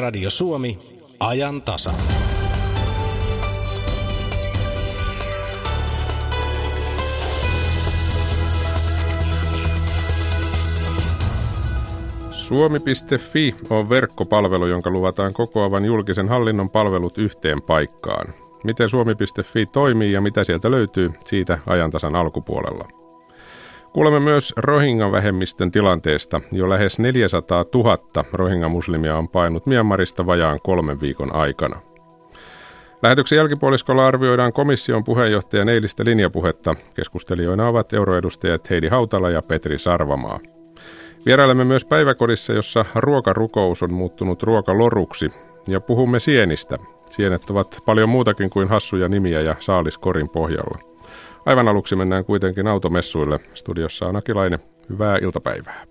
Radio Suomi, ajan tasa. Suomi.fi on verkkopalvelu, jonka luvataan kokoavan julkisen hallinnon palvelut yhteen paikkaan. Miten Suomi.fi toimii ja mitä sieltä löytyy, siitä ajantasan alkupuolella. Kuulemme myös Rohingya-vähemmistön tilanteesta. Jo lähes 400 000 Rohingya-muslimia on painut Myanmarista vajaan kolmen viikon aikana. Lähetyksen jälkipuoliskolla arvioidaan komission puheenjohtajan eilistä linjapuhetta. Keskustelijoina ovat euroedustajat Heidi Hautala ja Petri Sarvamaa. Vierailemme myös päiväkodissa, jossa ruokarukous on muuttunut ruokaloruksi ja puhumme sienistä. Sienet ovat paljon muutakin kuin hassuja nimiä ja saalis korin pohjalla. Aivan aluksi mennään kuitenkin automessuille. Studiossa on Akilainen. Hyvää iltapäivää.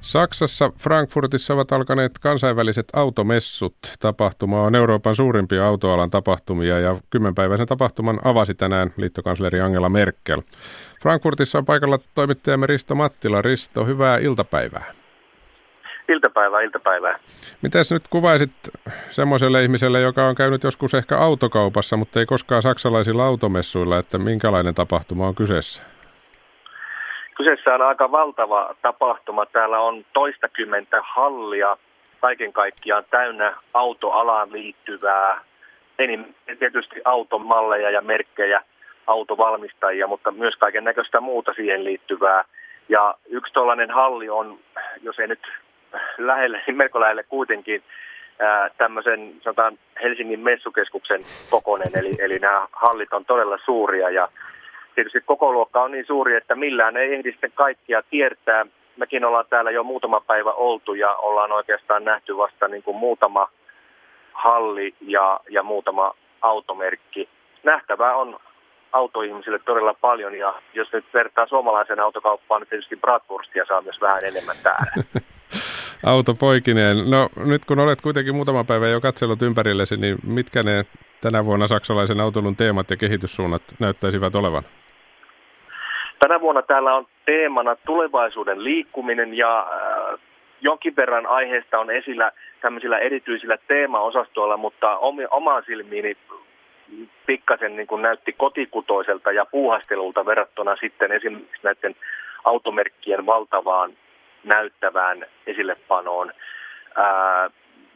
Saksassa Frankfurtissa ovat alkaneet kansainväliset automessut. Tapahtuma on Euroopan suurimpia autoalan tapahtumia ja kymmenpäiväisen tapahtuman avasi tänään liittokansleri Angela Merkel. Frankfurtissa on paikalla toimittajamme Risto Mattila. Risto, hyvää iltapäivää. Iltapäivää, iltapäivää. Mitäs nyt kuvaisit semmoiselle ihmiselle, joka on käynyt joskus ehkä autokaupassa, mutta ei koskaan saksalaisilla automessuilla, että minkälainen tapahtuma on kyseessä? Kyseessä on aika valtava tapahtuma. Täällä on toistakymmentä hallia kaiken kaikkiaan täynnä autoalaan liittyvää, enim, tietysti automalleja ja merkkejä, autovalmistajia, mutta myös kaiken näköistä muuta siihen liittyvää. Ja yksi tuollainen halli on, jos ei nyt lähelle, melko lähelle kuitenkin ää, tämmöisen sanotaan Helsingin messukeskuksen kokoinen, eli, eli nämä hallit on todella suuria ja tietysti koko luokka on niin suuri, että millään ei ehdi sitten kaikkia kiertää. Mekin ollaan täällä jo muutama päivä oltu ja ollaan oikeastaan nähty vasta niin kuin muutama halli ja, ja muutama automerkki. Nähtävää on autoihmisille todella paljon ja jos nyt vertaa suomalaisen autokauppaan, niin tietysti Bratwurstia saa myös vähän enemmän täällä. auto poikineen. No nyt kun olet kuitenkin muutama päivä jo katsellut ympärillesi, niin mitkä ne tänä vuonna saksalaisen autolun teemat ja kehityssuunnat näyttäisivät olevan? Tänä vuonna täällä on teemana tulevaisuuden liikkuminen ja äh, jonkin verran aiheesta on esillä tämmöisillä erityisillä teemaosastoilla, mutta omaan silmiini pikkasen niin kuin näytti kotikutoiselta ja puuhastelulta verrattuna sitten esimerkiksi näiden automerkkien valtavaan näyttävään esillepanoon.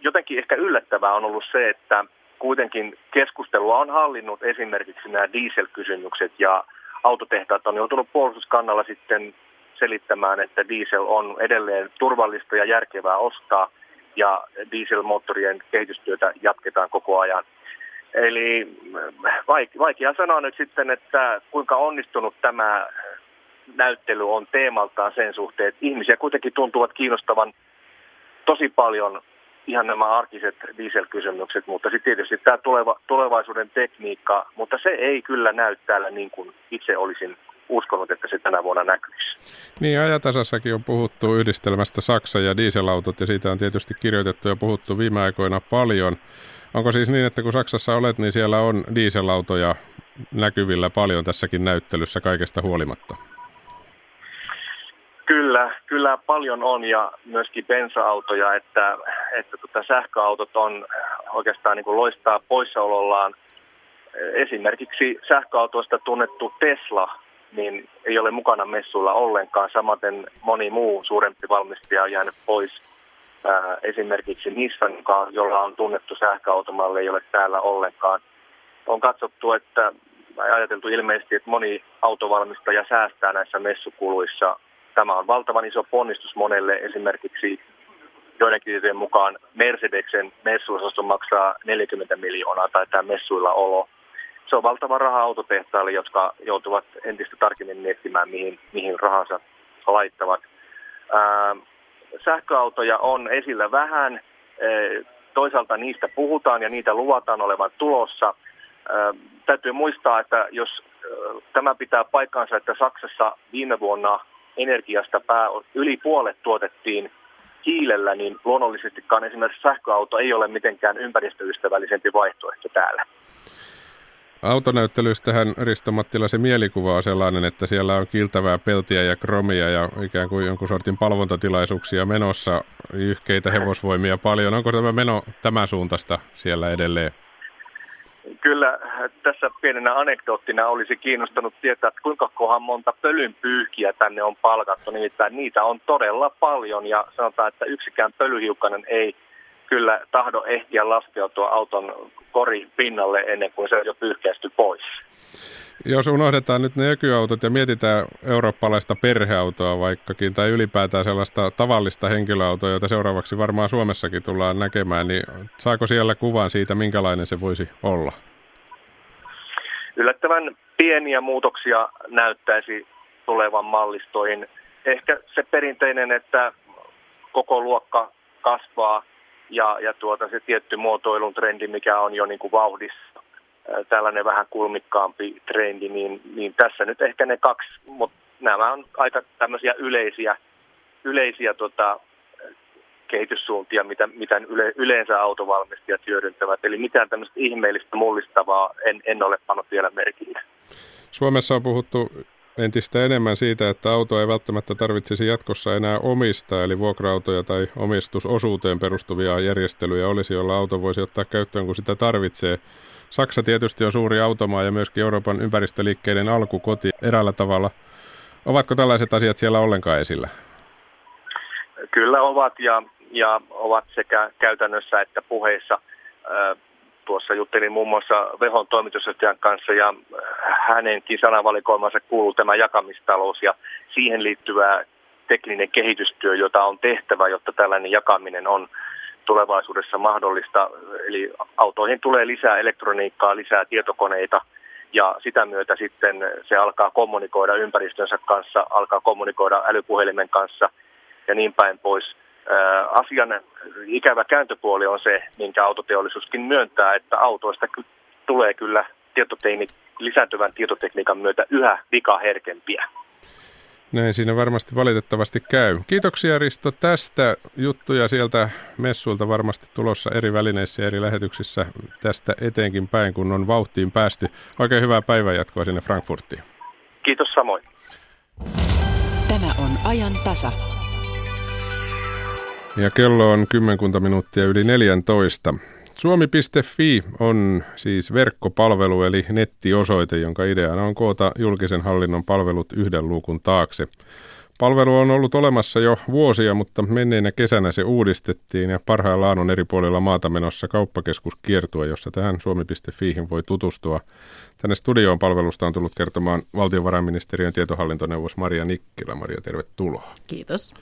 Jotenkin ehkä yllättävää on ollut se, että kuitenkin keskustelua on hallinnut esimerkiksi nämä dieselkysymykset ja autotehtaat on joutunut puolustuskannalla sitten selittämään, että diesel on edelleen turvallista ja järkevää ostaa ja dieselmoottorien kehitystyötä jatketaan koko ajan. Eli vaikea sanoa nyt sitten, että kuinka onnistunut tämä näyttely on teemaltaan sen suhteen, että ihmisiä kuitenkin tuntuvat kiinnostavan tosi paljon ihan nämä arkiset dieselkysymykset, mutta sitten tietysti tämä tuleva, tulevaisuuden tekniikka, mutta se ei kyllä näy täällä niin kuin itse olisin uskonut, että se tänä vuonna näkyisi. Niin, ajatasassakin on puhuttu yhdistelmästä Saksa ja dieselautot, ja siitä on tietysti kirjoitettu ja puhuttu viime aikoina paljon. Onko siis niin, että kun Saksassa olet, niin siellä on dieselautoja näkyvillä paljon tässäkin näyttelyssä kaikesta huolimatta? Kyllä, kyllä paljon on ja myöskin bensa-autoja, että, että tota sähköautot on oikeastaan niin kuin loistaa poissaolollaan. Esimerkiksi sähköautoista tunnettu Tesla niin ei ole mukana messuilla ollenkaan. Samaten moni muu suurempi valmistaja on jäänyt pois. Esimerkiksi Nissan, jolla on tunnettu sähköautomalle, ei ole täällä ollenkaan. On katsottu, että ajateltu ilmeisesti, että moni autovalmistaja säästää näissä messukuluissa Tämä on valtavan iso ponnistus monelle. Esimerkiksi joidenkin tietojen mukaan Mercedeksen messuosasto maksaa 40 miljoonaa tai tämä messuilla olo. Se on valtava raha autotehtaille, jotka joutuvat entistä tarkemmin miettimään, mihin, mihin rahansa laittavat. Ää, sähköautoja on esillä vähän. Toisaalta niistä puhutaan ja niitä luvataan olevan tulossa. Ää, täytyy muistaa, että jos tämä pitää paikkaansa, että Saksassa viime vuonna energiasta pää, yli puolet tuotettiin hiilellä, niin luonnollisestikaan esimerkiksi sähköauto ei ole mitenkään ympäristöystävällisempi vaihtoehto täällä. Autonäyttelystähän Risto Mattila se mielikuva on sellainen, että siellä on kiiltävää peltiä ja kromia ja ikään kuin jonkun sortin palvontatilaisuuksia menossa, yhkeitä hevosvoimia paljon. Onko tämä meno tämän suuntaista siellä edelleen? Kyllä tässä pienenä anekdoottina olisi kiinnostanut tietää, että kuinka kohan monta pölynpyyhkiä tänne on palkattu. Nimittäin niitä on todella paljon ja sanotaan, että yksikään pölyhiukkanen ei kyllä tahdo ehtiä laskeutua auton kori pinnalle ennen kuin se on jo pyyhkäisty pois. Jos unohdetaan nyt ne ökyautot ja mietitään eurooppalaista perheautoa vaikkakin, tai ylipäätään sellaista tavallista henkilöautoa, jota seuraavaksi varmaan Suomessakin tullaan näkemään, niin saako siellä kuvan siitä, minkälainen se voisi olla? Yllättävän pieniä muutoksia näyttäisi tulevan mallistoihin. Ehkä se perinteinen, että koko luokka kasvaa ja, ja tuota, se tietty muotoilun trendi, mikä on jo niin kuin vauhdissa, tällainen vähän kulmikkaampi trendi, niin, niin tässä nyt ehkä ne kaksi, mutta nämä on aika tämmöisiä yleisiä, yleisiä tota, kehityssuuntia, mitä, mitä yle, yleensä autovalmistajat hyödyntävät. Eli mitään tämmöistä ihmeellistä mullistavaa en, en ole pannut vielä merkille. Suomessa on puhuttu entistä enemmän siitä, että auto ei välttämättä tarvitsisi jatkossa enää omistaa, eli vuokra-autoja tai omistusosuuteen perustuvia järjestelyjä olisi, jolla auto voisi ottaa käyttöön, kun sitä tarvitsee. Saksa tietysti on suuri automaa ja myöskin Euroopan ympäristöliikkeiden alkukoti eräällä tavalla. Ovatko tällaiset asiat siellä ollenkaan esillä? Kyllä ovat ja, ja ovat sekä käytännössä että puheissa tuossa juttelin muun muassa Vehon toimitusjohtajan kanssa ja hänenkin sanavalikoimansa kuuluu tämä jakamistalous ja siihen liittyvä tekninen kehitystyö, jota on tehtävä, jotta tällainen jakaminen on tulevaisuudessa mahdollista. Eli autoihin tulee lisää elektroniikkaa, lisää tietokoneita ja sitä myötä sitten se alkaa kommunikoida ympäristönsä kanssa, alkaa kommunikoida älypuhelimen kanssa ja niin päin pois – asian ikävä kääntöpuoli on se, minkä autoteollisuuskin myöntää, että autoista tulee kyllä tietotekni, lisääntyvän tietotekniikan myötä yhä vikaherkempiä. Näin siinä varmasti valitettavasti käy. Kiitoksia Risto tästä. Juttuja sieltä messuilta varmasti tulossa eri välineissä ja eri lähetyksissä tästä eteenkin päin, kun on vauhtiin päästy. Oikein hyvää päivänjatkoa sinne Frankfurtiin. Kiitos samoin. Tämä on ajan tasa. Ja kello on kymmenkunta minuuttia yli 14. Suomi.fi on siis verkkopalvelu eli nettiosoite, jonka ideana on koota julkisen hallinnon palvelut yhden luukun taakse. Palvelu on ollut olemassa jo vuosia, mutta menneenä kesänä se uudistettiin ja parhaillaan on eri puolilla maata menossa kauppakeskuskiertue, jossa tähän suomi.fiihin voi tutustua. Tänne studioon palvelusta on tullut kertomaan valtiovarainministeriön tietohallintoneuvos Maria Nikkilä. Maria, tervetuloa. Kiitos.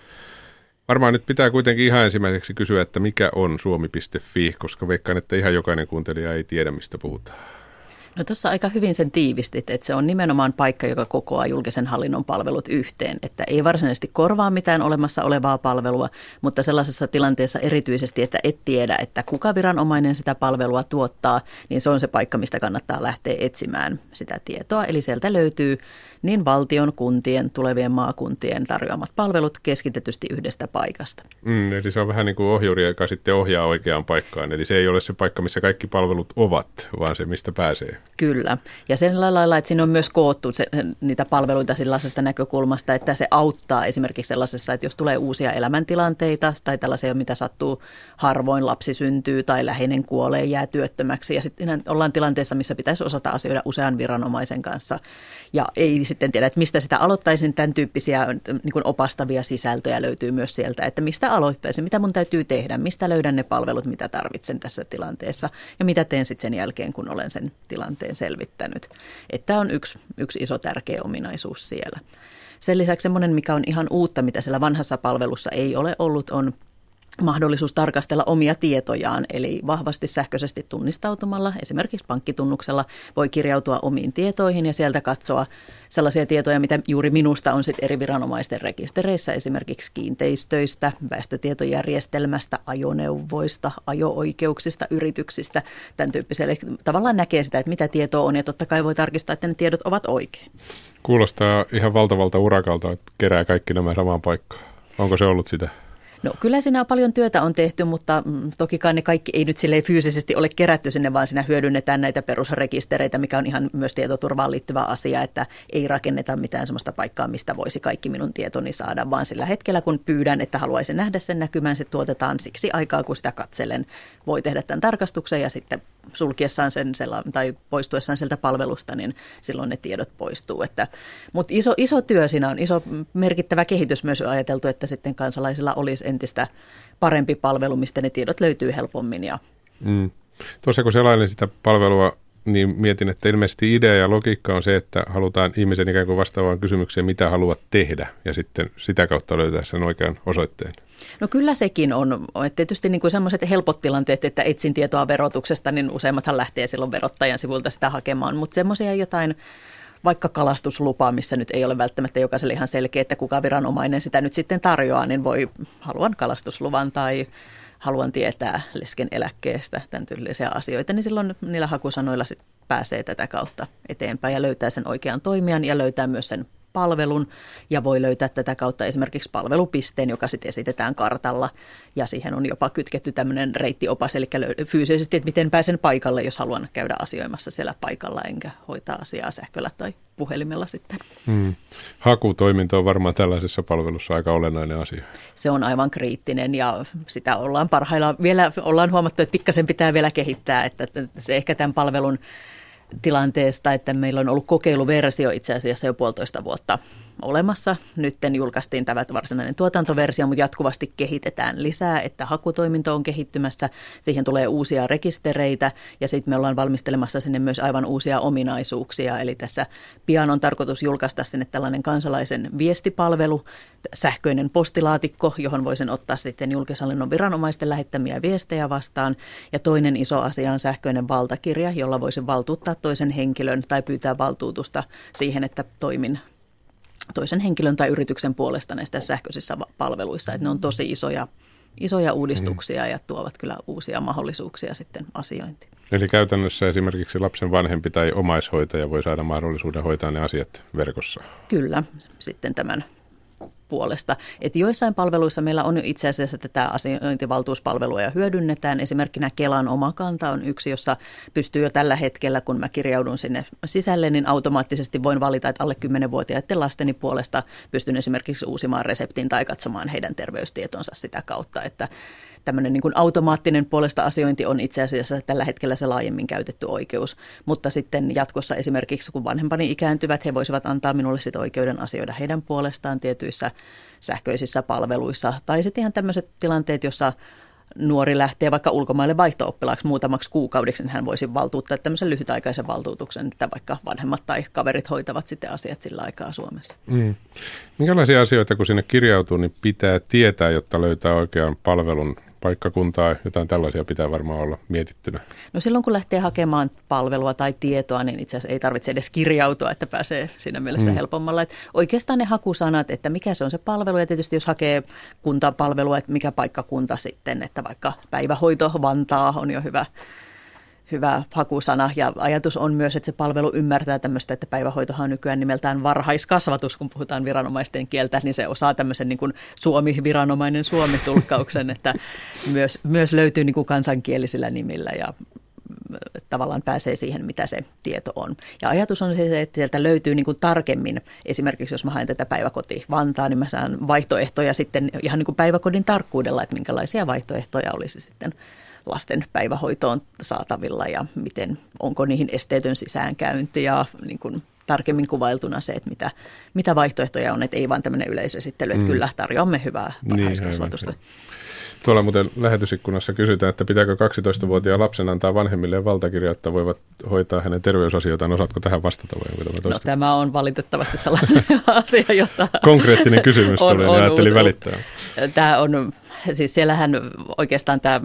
Varmaan nyt pitää kuitenkin ihan ensimmäiseksi kysyä, että mikä on suomi.fi, koska veikkaan, että ihan jokainen kuuntelija ei tiedä, mistä puhutaan. No tuossa aika hyvin sen tiivistit, että se on nimenomaan paikka, joka kokoaa julkisen hallinnon palvelut yhteen. Että ei varsinaisesti korvaa mitään olemassa olevaa palvelua, mutta sellaisessa tilanteessa erityisesti, että et tiedä, että kuka viranomainen sitä palvelua tuottaa, niin se on se paikka, mistä kannattaa lähteä etsimään sitä tietoa. Eli sieltä löytyy niin valtion, kuntien, tulevien maakuntien tarjoamat palvelut keskitetysti yhdestä paikasta. Mm, eli se on vähän niin kuin ohjuri, joka sitten ohjaa oikeaan paikkaan. Eli se ei ole se paikka, missä kaikki palvelut ovat, vaan se, mistä pääsee. Kyllä. Ja sen lailla, että siinä on myös koottu se, niitä palveluita sellaisesta näkökulmasta, että se auttaa esimerkiksi sellaisessa, että jos tulee uusia elämäntilanteita tai tällaisia, mitä sattuu harvoin, lapsi syntyy tai läheinen kuolee, jää työttömäksi ja sitten ollaan tilanteessa, missä pitäisi osata asioida usean viranomaisen kanssa ja ei sitten tiedä, että mistä sitä aloittaisin. Tämän tyyppisiä niin kuin opastavia sisältöjä löytyy myös sieltä, että mistä aloittaisin, mitä mun täytyy tehdä, mistä löydän ne palvelut, mitä tarvitsen tässä tilanteessa ja mitä teen sitten sen jälkeen, kun olen sen tilanteen selvittänyt. Että on yksi, yksi iso tärkeä ominaisuus siellä. Sen lisäksi semmoinen, mikä on ihan uutta, mitä siellä vanhassa palvelussa ei ole ollut, on mahdollisuus tarkastella omia tietojaan, eli vahvasti sähköisesti tunnistautumalla, esimerkiksi pankkitunnuksella, voi kirjautua omiin tietoihin ja sieltä katsoa sellaisia tietoja, mitä juuri minusta on sitten eri viranomaisten rekistereissä, esimerkiksi kiinteistöistä, väestötietojärjestelmästä, ajoneuvoista, ajo-oikeuksista, yrityksistä, tämän tyyppisiä. Eli tavallaan näkee sitä, että mitä tietoa on ja totta kai voi tarkistaa, että ne tiedot ovat oikein. Kuulostaa ihan valtavalta urakalta, että kerää kaikki nämä samaan paikkaan. Onko se ollut sitä? No kyllä siinä paljon työtä on tehty, mutta mm, tokikaan ne kaikki ei nyt sille fyysisesti ole kerätty sinne, vaan siinä hyödynnetään näitä perusrekistereitä, mikä on ihan myös tietoturvaan liittyvä asia, että ei rakenneta mitään sellaista paikkaa, mistä voisi kaikki minun tietoni saada, vaan sillä hetkellä, kun pyydän, että haluaisin nähdä sen näkymän, se tuotetaan siksi aikaa, kun sitä katselen. Voi tehdä tämän tarkastuksen ja sitten sulkiessaan sen tai poistuessaan sieltä palvelusta, niin silloin ne tiedot poistuu. Että, mutta iso, iso työ siinä on, iso merkittävä kehitys myös ajateltu, että sitten kansalaisilla olisi entistä parempi palvelu, mistä ne tiedot löytyy helpommin. Ja... Mm. Tuossa kun selailin sitä palvelua, niin mietin, että ilmeisesti idea ja logiikka on se, että halutaan ihmisen ikään kuin vastaavaan kysymykseen, mitä haluat tehdä, ja sitten sitä kautta löytää sen oikean osoitteen. No kyllä sekin on. Että tietysti niin kuin sellaiset helpot tilanteet, että etsin tietoa verotuksesta, niin useimmathan lähtee silloin verottajan sivulta sitä hakemaan, mutta semmoisia jotain vaikka kalastuslupaa, missä nyt ei ole välttämättä jokaiselle ihan selkeä, että kuka viranomainen sitä nyt sitten tarjoaa, niin voi, haluan kalastusluvan tai haluan tietää lesken eläkkeestä, tämän tyylisiä asioita, niin silloin niillä hakusanoilla sit pääsee tätä kautta eteenpäin ja löytää sen oikean toimijan ja löytää myös sen palvelun ja voi löytää tätä kautta esimerkiksi palvelupisteen, joka sitten esitetään kartalla ja siihen on jopa kytketty tämmöinen reittiopas, eli fyysisesti, että miten pääsen paikalle, jos haluan käydä asioimassa siellä paikalla enkä hoitaa asiaa sähköllä tai puhelimella sitten. Hmm. Hakutoiminta on varmaan tällaisessa palvelussa aika olennainen asia. Se on aivan kriittinen ja sitä ollaan parhaillaan vielä, ollaan huomattu, että pikkasen pitää vielä kehittää, että se ehkä tämän palvelun tilanteesta, että meillä on ollut kokeiluversio itse asiassa jo puolitoista vuotta olemassa. Nyt julkaistiin tämä varsinainen tuotantoversio, mutta jatkuvasti kehitetään lisää, että hakutoiminto on kehittymässä. Siihen tulee uusia rekistereitä ja sitten me ollaan valmistelemassa sinne myös aivan uusia ominaisuuksia. Eli tässä pian on tarkoitus julkaista sinne tällainen kansalaisen viestipalvelu, sähköinen postilaatikko, johon voisin ottaa sitten julkishallinnon viranomaisten lähettämiä viestejä vastaan. Ja toinen iso asia on sähköinen valtakirja, jolla voisin valtuuttaa toisen henkilön tai pyytää valtuutusta siihen, että toimin toisen henkilön tai yrityksen puolesta näissä sähköisissä palveluissa. Että ne on tosi isoja, isoja uudistuksia ja tuovat kyllä uusia mahdollisuuksia sitten asiointiin. Eli käytännössä esimerkiksi lapsen vanhempi tai omaishoitaja voi saada mahdollisuuden hoitaa ne asiat verkossa? Kyllä, sitten tämän puolesta. Että joissain palveluissa meillä on itse asiassa tätä asiointivaltuuspalvelua ja hyödynnetään. Esimerkkinä Kelan omakanta on yksi, jossa pystyy jo tällä hetkellä, kun mä kirjaudun sinne sisälle, niin automaattisesti voin valita, että alle 10-vuotiaiden lasteni puolesta pystyn esimerkiksi uusimaan reseptin tai katsomaan heidän terveystietonsa sitä kautta, että tämmöinen niin automaattinen puolesta asiointi on itse asiassa tällä hetkellä se laajemmin käytetty oikeus. Mutta sitten jatkossa esimerkiksi kun vanhempani ikääntyvät, he voisivat antaa minulle sitten oikeuden asioida heidän puolestaan tietyissä sähköisissä palveluissa. Tai sitten ihan tämmöiset tilanteet, jossa nuori lähtee vaikka ulkomaille vaihto-oppilaaksi muutamaksi kuukaudeksi, niin hän voisi valtuuttaa tämmöisen lyhytaikaisen valtuutuksen, että vaikka vanhemmat tai kaverit hoitavat sitten asiat sillä aikaa Suomessa. Mm. Minkälaisia asioita, kun sinne kirjautuu, niin pitää tietää, jotta löytää oikean palvelun paikkakuntaa, jotain tällaisia pitää varmaan olla mietittynä. No silloin kun lähtee hakemaan palvelua tai tietoa, niin itse asiassa ei tarvitse edes kirjautua, että pääsee siinä mielessä mm. helpommalla. Että oikeastaan ne hakusanat, että mikä se on se palvelu ja tietysti jos hakee kuntapalvelua, että mikä paikkakunta sitten, että vaikka päivähoito Vantaa on jo hyvä hyvä hakusana. Ja ajatus on myös, että se palvelu ymmärtää tämmöistä, että päivähoitohan on nykyään nimeltään varhaiskasvatus, kun puhutaan viranomaisten kieltä, niin se osaa tämmöisen niin kuin Suomi-viranomainen Suomi-tulkkauksen, että myös, myös löytyy niin kuin kansankielisillä nimillä ja tavallaan pääsee siihen, mitä se tieto on. Ja ajatus on se, että sieltä löytyy niin kuin tarkemmin, esimerkiksi jos mä haen tätä päiväkoti Vantaa, niin mä saan vaihtoehtoja sitten ihan niin kuin päiväkodin tarkkuudella, että minkälaisia vaihtoehtoja olisi sitten lasten päivähoitoon saatavilla ja miten, onko niihin esteetön sisäänkäynti ja niin kuin tarkemmin kuvailtuna se, että mitä, mitä vaihtoehtoja on, että ei vain tämmöinen yleisesittely, että mm. kyllä tarjoamme hyvää niin, varhaiskasvatusta. Niin, Tuolla muuten lähetysikkunassa kysytään, että pitääkö 12-vuotiaan lapsen antaa vanhemmille valtakirja, että voivat hoitaa hänen terveysasioitaan. Osaatko tähän vastata vai onko tämä No tämä on valitettavasti sellainen asia, jota... Konkreettinen kysymys on, tuli, on, niin ajattelin välittää. Tämä on siis siellähän oikeastaan tämä,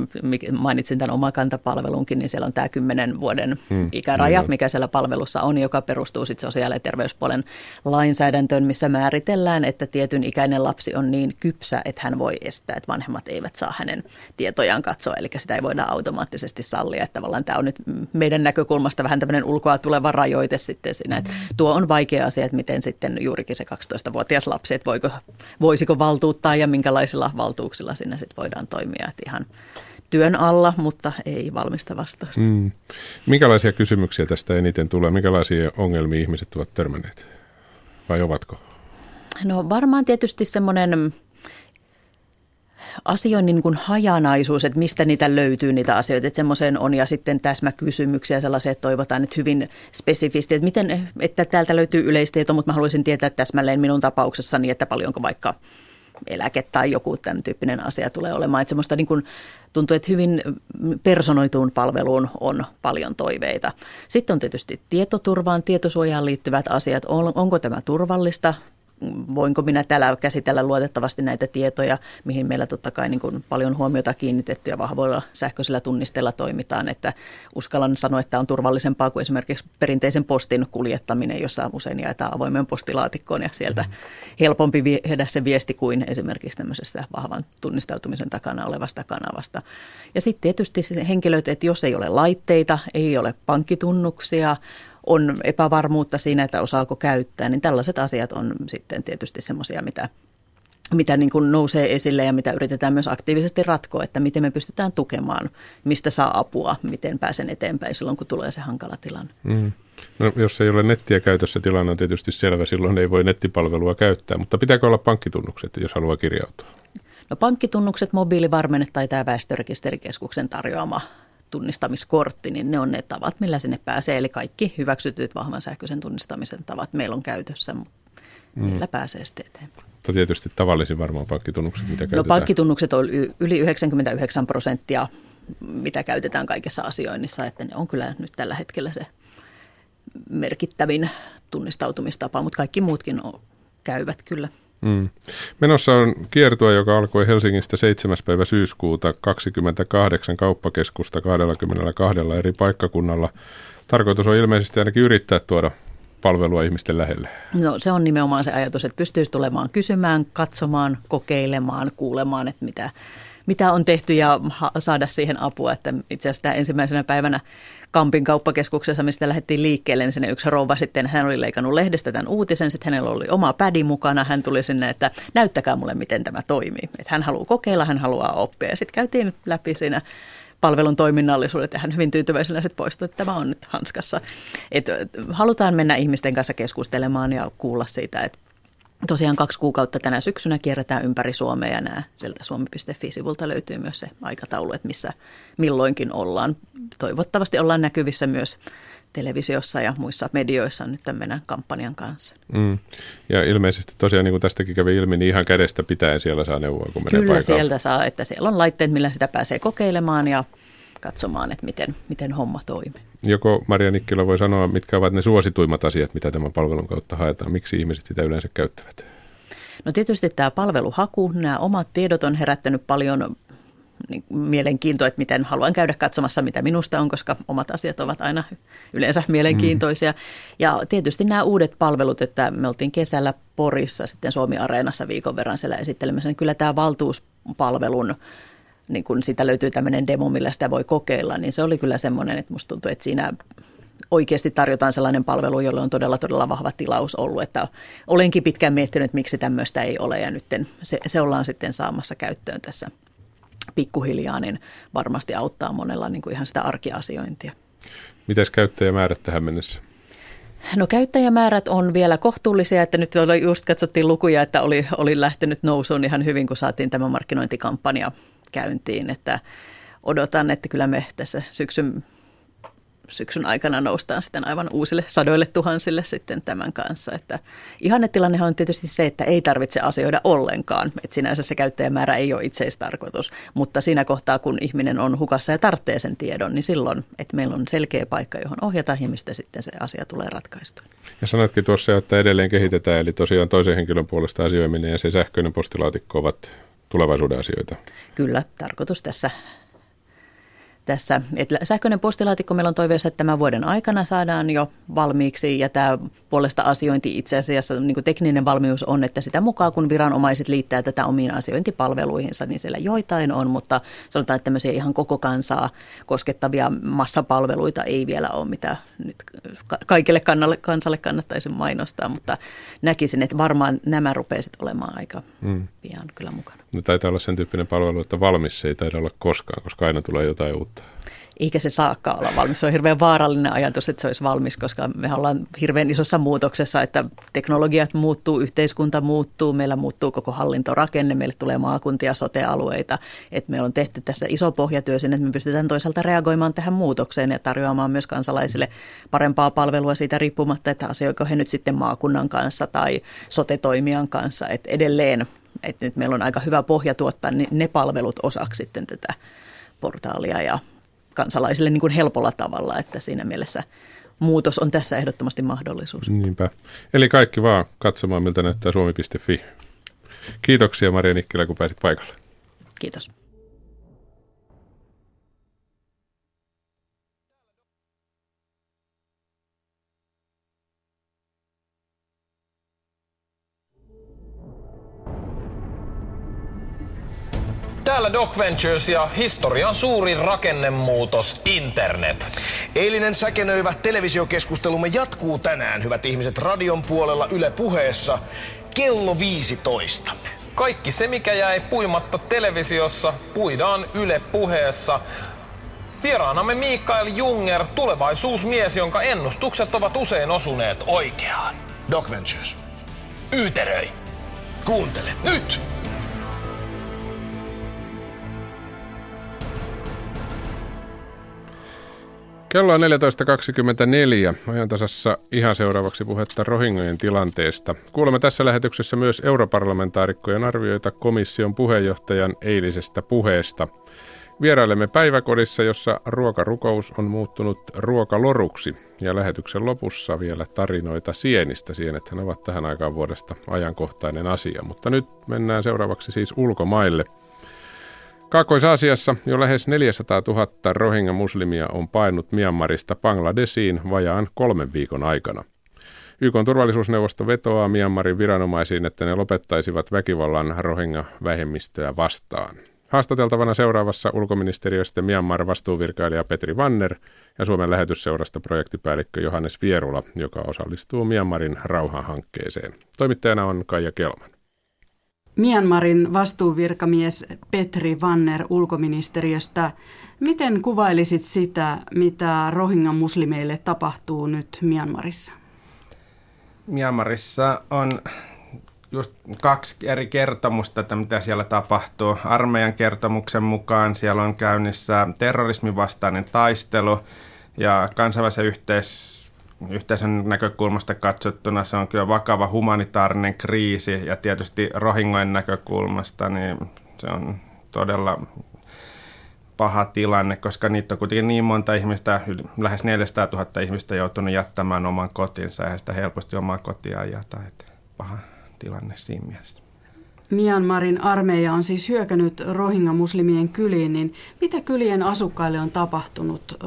mainitsin tämän omakantapalvelunkin, niin siellä on tämä 10 vuoden hmm, ikäraja, niin mikä siellä palvelussa on, joka perustuu sitten sosiaali- ja terveyspuolen lainsäädäntöön, missä määritellään, että tietyn ikäinen lapsi on niin kypsä, että hän voi estää, että vanhemmat eivät saa hänen tietojaan katsoa, eli sitä ei voida automaattisesti sallia. Että tavallaan tämä on nyt meidän näkökulmasta vähän tämmöinen ulkoa tuleva rajoite sitten siinä, että tuo on vaikea asia, että miten sitten juurikin se 12-vuotias lapsi, että voiko, voisiko valtuuttaa ja minkälaisilla valtuuksilla siinä sitten voidaan toimia, että ihan työn alla, mutta ei valmista vastausta. Mm. Minkälaisia kysymyksiä tästä eniten tulee? Minkälaisia ongelmia ihmiset ovat törmänneet? Vai ovatko? No varmaan tietysti semmoinen asioinnin niin kuin hajanaisuus, että mistä niitä löytyy niitä asioita, että semmoiseen on ja sitten täsmäkysymyksiä sellaisia, että toivotaan nyt hyvin spesifisti, että miten, että täältä löytyy yleistieto, mutta mä haluaisin tietää täsmälleen minun tapauksessani, että paljonko vaikka eläke tai joku tämän tyyppinen asia tulee olemaan. Että semmoista niin kuin, tuntuu, että hyvin personoituun palveluun on paljon toiveita. Sitten on tietysti tietoturvaan, tietosuojaan liittyvät asiat. On, onko tämä turvallista? Voinko minä täällä käsitellä luotettavasti näitä tietoja, mihin meillä totta kai niin kuin paljon huomiota kiinnitetty ja vahvoilla sähköisillä tunnisteilla toimitaan, että uskallan sanoa, että on turvallisempaa kuin esimerkiksi perinteisen postin kuljettaminen, jossa usein jaetaan avoimen postilaatikkoon ja sieltä mm. helpompi viedä se viesti kuin esimerkiksi tämmöisestä vahvan tunnistautumisen takana olevasta kanavasta. Ja sitten tietysti henkilöt, että jos ei ole laitteita, ei ole pankkitunnuksia, on epävarmuutta siinä, että osaako käyttää, niin tällaiset asiat on sitten tietysti semmoisia, mitä, mitä niin kuin nousee esille ja mitä yritetään myös aktiivisesti ratkoa, että miten me pystytään tukemaan, mistä saa apua, miten pääsen eteenpäin silloin, kun tulee se hankala tilanne. Mm. No, jos ei ole nettiä käytössä, tilanne on tietysti selvä, silloin ei voi nettipalvelua käyttää, mutta pitääkö olla pankkitunnukset, jos haluaa kirjautua? No pankkitunnukset, mobiilivarmenne tai tämä väestörekisterikeskuksen tarjoama tunnistamiskortti, niin ne on ne tavat, millä sinne pääsee. Eli kaikki hyväksytyt vahvan sähköisen tunnistamisen tavat meillä on käytössä, mutta mm. niillä pääsee sitten eteenpäin. Mutta tietysti tavallisin varmaan pankkitunnukset, mitä no, käytetään. No pankkitunnukset on yli 99 prosenttia, mitä käytetään kaikessa asioinnissa, että ne on kyllä nyt tällä hetkellä se merkittävin tunnistautumistapa, mutta kaikki muutkin on, käyvät kyllä. Mm. Menossa on kiertue, joka alkoi Helsingistä 7. päivä syyskuuta 28 kauppakeskusta 22 eri paikkakunnalla. Tarkoitus on ilmeisesti ainakin yrittää tuoda palvelua ihmisten lähelle. No se on nimenomaan se ajatus, että pystyisi tulemaan kysymään, katsomaan, kokeilemaan, kuulemaan, että mitä, mitä on tehty ja saada siihen apua. Että itse asiassa ensimmäisenä päivänä Kampin kauppakeskuksessa, mistä lähdettiin liikkeelle, niin sinne yksi rouva sitten, hän oli leikannut lehdestä tämän uutisen, sitten hänellä oli oma pädi mukana, hän tuli sinne, että näyttäkää mulle, miten tämä toimii. Että hän haluaa kokeilla, hän haluaa oppia ja sitten käytiin läpi siinä palvelun toiminnallisuudet ja hän hyvin tyytyväisenä sitten poistui, että tämä on nyt hanskassa. Et halutaan mennä ihmisten kanssa keskustelemaan ja kuulla siitä, että Tosiaan kaksi kuukautta tänä syksynä kierretään ympäri Suomea ja nämä sieltä suomi.fi-sivulta löytyy myös se aikataulu, että missä milloinkin ollaan. Toivottavasti ollaan näkyvissä myös televisiossa ja muissa medioissa nyt tämän meidän kampanjan kanssa. Mm. Ja ilmeisesti tosiaan, niin kuin tästäkin kävi ilmi, niin ihan kädestä pitäen siellä saa neuvoa, kun menee Kyllä paikalle. sieltä saa, että siellä on laitteet, millä sitä pääsee kokeilemaan ja katsomaan, että miten, miten homma toimii. Joko Maria Nikkilä voi sanoa, mitkä ovat ne suosituimmat asiat, mitä tämän palvelun kautta haetaan? Miksi ihmiset sitä yleensä käyttävät? No tietysti tämä palveluhaku, nämä omat tiedot on herättänyt paljon niin mielenkiintoa, että miten haluan käydä katsomassa, mitä minusta on, koska omat asiat ovat aina yleensä mielenkiintoisia. Mm. Ja tietysti nämä uudet palvelut, että me oltiin kesällä Porissa sitten Suomi-areenassa viikon verran siellä esittelemässä, niin kyllä tämä valtuuspalvelun niin kun sitä löytyy tämmöinen demo, millä sitä voi kokeilla, niin se oli kyllä semmoinen, että musta tuntuu, että siinä oikeasti tarjotaan sellainen palvelu, jolle on todella, todella vahva tilaus ollut. Että olenkin pitkään miettinyt, että miksi tämmöistä ei ole ja nyt se, se ollaan sitten saamassa käyttöön tässä pikkuhiljaa, niin varmasti auttaa monella niin kuin ihan sitä arkiasiointia. Mitäs käyttäjämäärät tähän mennessä? No käyttäjämäärät on vielä kohtuullisia, että nyt just katsottiin lukuja, että oli, oli lähtenyt nousuun ihan hyvin, kun saatiin tämä markkinointikampanja käyntiin, että odotan, että kyllä me tässä syksyn, syksyn aikana noustaan sitten aivan uusille sadoille tuhansille sitten tämän kanssa. Että ihannetilannehan on tietysti se, että ei tarvitse asioida ollenkaan. Että sinänsä se käyttäjämäärä ei ole itseistarkoitus, mutta siinä kohtaa, kun ihminen on hukassa ja tarvitsee sen tiedon, niin silloin, että meillä on selkeä paikka, johon ohjata ja mistä sitten se asia tulee ratkaistua. Ja sanoitkin tuossa, että edelleen kehitetään, eli tosiaan toisen henkilön puolesta asioiminen ja se sähköinen postilaatikko ovat tulevaisuuden asioita. Kyllä, tarkoitus tässä tässä. Että sähköinen postilaatikko meillä on toiveessa, että tämän vuoden aikana saadaan jo valmiiksi ja tämä puolesta asiointi itse asiassa niin kuin tekninen valmius on, että sitä mukaan kun viranomaiset liittää tätä omiin asiointipalveluihinsa, niin siellä joitain on, mutta sanotaan, että tämmöisiä ihan koko kansaa koskettavia massapalveluita ei vielä ole, mitä nyt kaikille kannalle, kansalle kannattaisi mainostaa, mutta näkisin, että varmaan nämä rupeaisivat olemaan aika mm. pian kyllä mukana. Ne taitaa olla sen tyyppinen palvelu, että valmis se ei taida olla koskaan, koska aina tulee jotain uutta eikä se saakka olla valmis. Se on hirveän vaarallinen ajatus, että se olisi valmis, koska me ollaan hirveän isossa muutoksessa, että teknologiat muuttuu, yhteiskunta muuttuu, meillä muuttuu koko hallintorakenne, meille tulee maakuntia, sotealueita. Että me on tehty tässä iso pohjatyö sinne, että me pystytään toisaalta reagoimaan tähän muutokseen ja tarjoamaan myös kansalaisille parempaa palvelua siitä riippumatta, että asioiko he nyt sitten maakunnan kanssa tai sotetoimijan kanssa. Että edelleen, että nyt meillä on aika hyvä pohja tuottaa ne palvelut osaksi sitten tätä portaalia ja kansalaisille niin kuin helpolla tavalla, että siinä mielessä muutos on tässä ehdottomasti mahdollisuus. Niinpä. Eli kaikki vaan katsomaan, miltä näyttää suomi.fi. Kiitoksia Maria Nikkilä, kun pääsit paikalle. Kiitos. Täällä Doc Ventures ja historian suurin rakennemuutos, internet. Eilinen säkenöivä televisiokeskustelumme jatkuu tänään, hyvät ihmiset, radion puolella Yle puheessa kello 15. Kaikki se, mikä jäi puimatta televisiossa, puidaan Yle puheessa. Vieraanamme Mikael Junger, tulevaisuusmies, jonka ennustukset ovat usein osuneet oikeaan. Doc Ventures. Yyteröi. Kuuntele nyt! Kello on 14.24. Ajantasassa ihan seuraavaksi puhetta Rohingojen tilanteesta. Kuulemme tässä lähetyksessä myös europarlamentaarikkojen arvioita komission puheenjohtajan eilisestä puheesta. Vierailemme päiväkodissa, jossa ruokarukous on muuttunut ruokaloruksi. Ja lähetyksen lopussa vielä tarinoita sienistä. Sienethän ovat tähän aikaan vuodesta ajankohtainen asia. Mutta nyt mennään seuraavaksi siis ulkomaille – Kaakkois-Aasiassa jo lähes 400 000 rohingya-muslimia on painut Myanmarista Bangladesiin vajaan kolmen viikon aikana. YK turvallisuusneuvosto vetoaa Myanmarin viranomaisiin, että ne lopettaisivat väkivallan rohingya-vähemmistöä vastaan. Haastateltavana seuraavassa ulkoministeriöstä Myanmar vastuuvirkailija Petri Vanner ja Suomen lähetysseurasta projektipäällikkö Johannes Vierula, joka osallistuu Myanmarin rauhanhankkeeseen. Toimittajana on Kaija Kelman. Myanmarin vastuuvirkamies Petri Vanner ulkoministeriöstä. Miten kuvailisit sitä, mitä Rohingan muslimeille tapahtuu nyt Myanmarissa? Myanmarissa on just kaksi eri kertomusta, että mitä siellä tapahtuu. Armeijan kertomuksen mukaan siellä on käynnissä terrorismin vastainen taistelu ja kansainvälisen yhteis yhteisön näkökulmasta katsottuna se on kyllä vakava humanitaarinen kriisi ja tietysti Rohingojen näkökulmasta niin se on todella paha tilanne, koska niitä on kuitenkin niin monta ihmistä, lähes 400 000 ihmistä joutunut jättämään oman kotinsa ja sitä helposti omaa kotia jätä. Että paha tilanne siinä mielessä. Myanmarin armeija on siis hyökännyt Rohingya-muslimien kyliin, niin mitä kylien asukkaille on tapahtunut?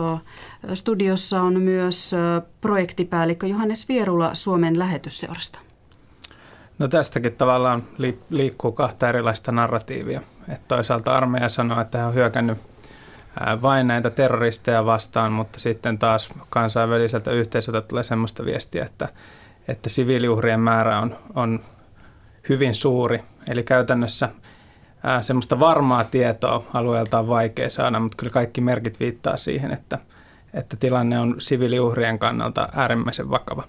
Studiossa on myös projektipäällikkö Johannes Vierula Suomen lähetysseurasta. No tästäkin tavallaan liikkuu kahta erilaista narratiivia. Että toisaalta armeija sanoo, että hän on hyökännyt vain näitä terroristeja vastaan, mutta sitten taas kansainväliseltä yhteisöltä tulee sellaista viestiä, että, että siviiliuhrien määrä on, on hyvin suuri. Eli käytännössä ää, semmoista varmaa tietoa alueelta on vaikea saada, mutta kyllä kaikki merkit viittaa siihen, että, että tilanne on siviiliuhrien kannalta äärimmäisen vakava.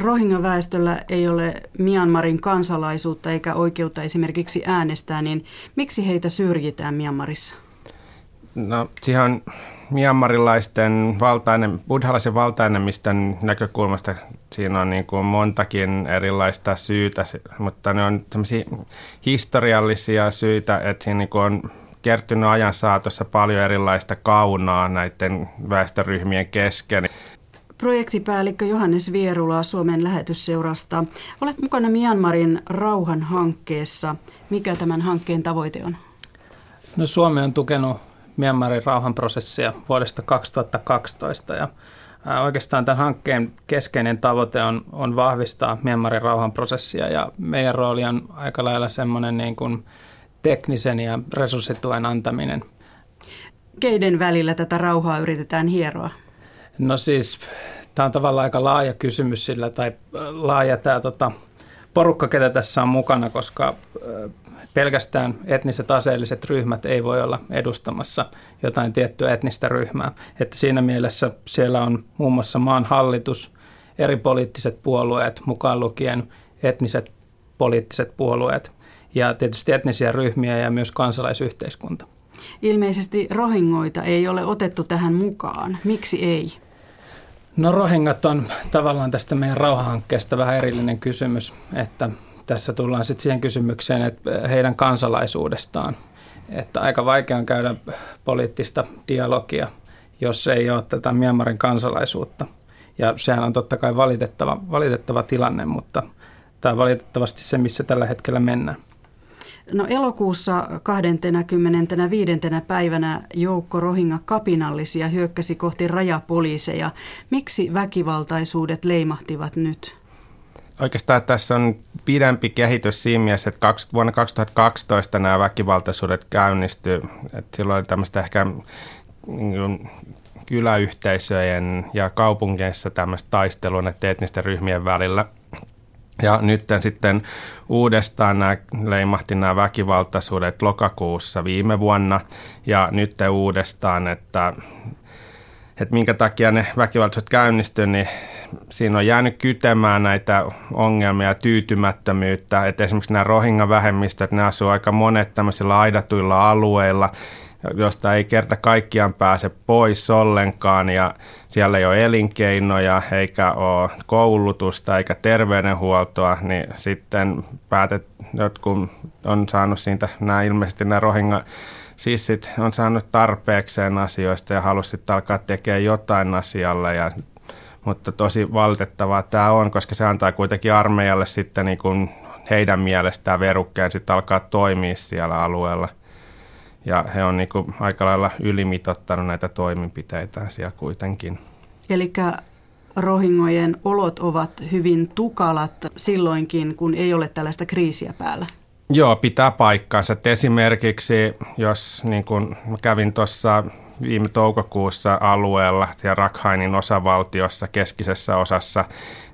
Rohingya-väestöllä ei ole Myanmarin kansalaisuutta eikä oikeutta esimerkiksi äänestää, niin miksi heitä syrjitään Myanmarissa? No, siihen on Myanmarilaisten valtainen, buddhalaisen valtaenemmistön näkökulmasta siinä on niin kuin montakin erilaista syytä, mutta ne on historiallisia syitä, että siinä niin kuin on kertynyt ajan saatossa paljon erilaista kaunaa näiden väestöryhmien kesken. Projektipäällikkö Johannes Vierula Suomen lähetysseurasta. Olet mukana Myanmarin rauhan hankkeessa. Mikä tämän hankkeen tavoite on? No, Suomi on tukenut Myanmarin rauhanprosessia vuodesta 2012 ja Oikeastaan tämän hankkeen keskeinen tavoite on, on vahvistaa Myanmarin rauhanprosessia ja meidän rooli on aika lailla semmoinen niin kuin teknisen ja resurssituen antaminen. Keiden välillä tätä rauhaa yritetään hieroa? No siis tämä on tavallaan aika laaja kysymys sillä, tai laaja tämä tota, porukka, ketä tässä on mukana, koska pelkästään etniset aseelliset ryhmät ei voi olla edustamassa jotain tiettyä etnistä ryhmää. Että siinä mielessä siellä on muun muassa maan hallitus, eri poliittiset puolueet, mukaan lukien etniset poliittiset puolueet ja tietysti etnisiä ryhmiä ja myös kansalaisyhteiskunta. Ilmeisesti rohingoita ei ole otettu tähän mukaan. Miksi ei? No rohingat on tavallaan tästä meidän rauhahankkeesta vähän erillinen kysymys, että tässä tullaan sitten siihen kysymykseen, että heidän kansalaisuudestaan. Että aika vaikea on käydä poliittista dialogia, jos ei ole tätä Myanmarin kansalaisuutta. Ja sehän on totta kai valitettava, valitettava tilanne, mutta tämä on valitettavasti se, missä tällä hetkellä mennään. No elokuussa 25. päivänä joukko Rohinga kapinallisia hyökkäsi kohti rajapoliiseja. Miksi väkivaltaisuudet leimahtivat nyt? Oikeastaan tässä on pidempi kehitys siinä mielessä, että vuonna 2012 nämä väkivaltaisuudet käynnistyi. Että silloin oli tämmöistä ehkä niin kyläyhteisöjen ja kaupungeissa tämmöistä taistelua näiden etnisten ryhmien välillä – ja nyt sitten uudestaan nämä leimahti nämä väkivaltaisuudet lokakuussa viime vuonna ja nyt uudestaan, että, että minkä takia ne väkivaltaisuudet käynnistyivät, niin siinä on jäänyt kytemään näitä ongelmia ja tyytymättömyyttä. Että esimerkiksi nämä Rohingya-vähemmistöt, ne asuu aika monet tämmöisillä aidatuilla alueilla – josta ei kerta kaikkiaan pääse pois ollenkaan ja siellä ei ole elinkeinoja eikä ole koulutusta eikä terveydenhuoltoa, niin sitten päätet, jotkut on saanut siitä, nämä ilmeisesti nämä rohinga sissit on saanut tarpeekseen asioista ja halusi sitten alkaa tekemään jotain asialle ja mutta tosi valitettavaa tämä on, koska se antaa kuitenkin armeijalle sitten niin kuin heidän mielestään verukkeen sitten alkaa toimia siellä alueella ja he on niin kuin aika lailla ylimitottanut näitä toimenpiteitä siellä kuitenkin. Eli rohingojen olot ovat hyvin tukalat silloinkin, kun ei ole tällaista kriisiä päällä. Joo, pitää paikkaansa. Et esimerkiksi jos niin kun kävin tuossa viime toukokuussa alueella siellä Rakhainin osavaltiossa, keskisessä osassa,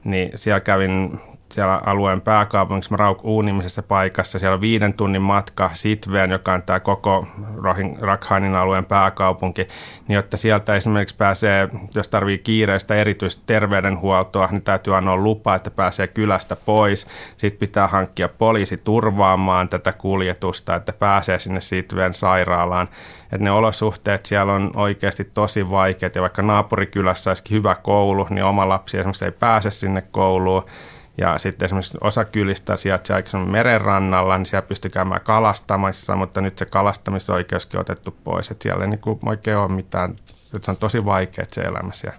niin siellä kävin siellä alueen pääkaupungissa Rauk nimisessä paikassa. Siellä on viiden tunnin matka Sitveen, joka on tämä koko Rakhainin alueen pääkaupunki, niin jotta sieltä esimerkiksi pääsee, jos tarvii kiireistä erityistä terveydenhuoltoa, niin täytyy anoa lupa, että pääsee kylästä pois. Sitten pitää hankkia poliisi turvaamaan tätä kuljetusta, että pääsee sinne Sitveen sairaalaan. Että ne olosuhteet siellä on oikeasti tosi vaikeat ja vaikka naapurikylässä olisi hyvä koulu, niin oma lapsi esimerkiksi ei pääse sinne kouluun. Ja sitten esimerkiksi osa kylistä sijaitsee aikaisemmin merenrannalla, niin siellä pystyy käymään kalastamassa, mutta nyt se kalastamisoikeuskin on otettu pois. Että siellä ei niin kuin oikein ole mitään, että se on tosi vaikea se elämä siellä.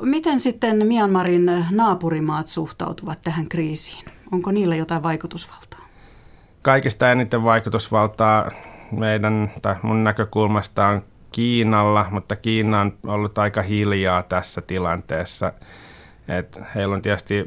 Miten sitten Myanmarin naapurimaat suhtautuvat tähän kriisiin? Onko niillä jotain vaikutusvaltaa? Kaikista eniten vaikutusvaltaa meidän tai mun näkökulmasta on Kiinalla, mutta Kiina on ollut aika hiljaa tässä tilanteessa. Et heillä on tietysti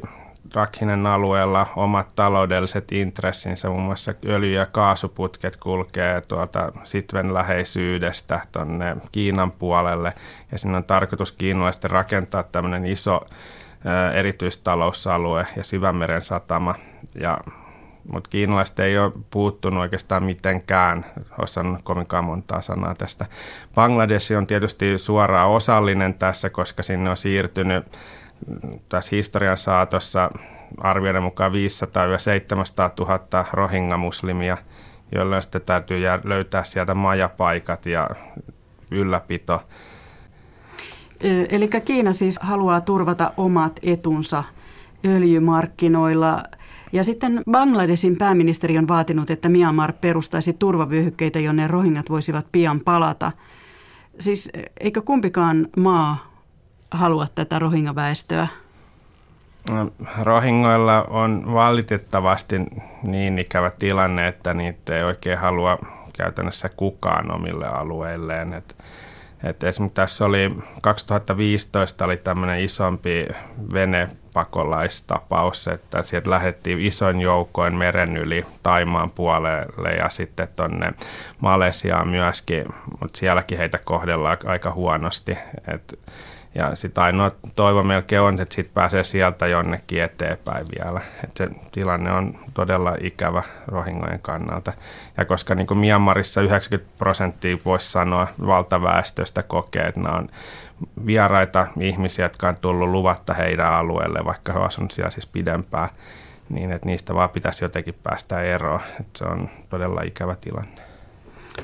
Rakhinen alueella omat taloudelliset intressinsä, muun muassa öljy- ja kaasuputket kulkee tuolta Sitven läheisyydestä tuonne Kiinan puolelle, ja siinä on tarkoitus kiinalaisten rakentaa tämmöinen iso erityistalousalue ja syvämeren satama, ja mutta kiinalaiset ei ole puuttunut oikeastaan mitenkään, osannut kovinkaan montaa sanaa tästä. Bangladesh on tietysti suoraan osallinen tässä, koska sinne on siirtynyt tässä historian saatossa arvioiden mukaan 500-700 000 rohingya-muslimia, joille sitten täytyy löytää sieltä majapaikat ja ylläpito. Eli Kiina siis haluaa turvata omat etunsa öljymarkkinoilla. Ja sitten Bangladesin pääministeri on vaatinut, että Myanmar perustaisi turvavyöhykkeitä, jonne rohingat voisivat pian palata. Siis eikö kumpikaan maa halua tätä rohingaväestöä? No, rohingoilla on valitettavasti niin ikävä tilanne, että niitä ei oikein halua käytännössä kukaan omille alueilleen. Et, et esimerkiksi tässä oli 2015 oli tämmöinen isompi venepakolaistapauss, että sieltä lähdettiin ison joukoin meren yli Taimaan puolelle ja sitten tuonne Malesiaan myöskin, mutta sielläkin heitä kohdellaan aika huonosti. Et Ja sitten ainoa toivo melkein on, että sitten pääsee sieltä jonnekin eteenpäin vielä. Et se tilanne on todella ikävä rohingojen kannalta. Ja koska niin kuin Myanmarissa 90 prosenttia voisi sanoa valtaväestöstä kokee, että nämä on vieraita ihmisiä, jotka on tullut luvatta heidän alueelle, vaikka he ovat siellä siis pidempään, niin että niistä vaan pitäisi jotenkin päästä eroon. Että se on todella ikävä tilanne.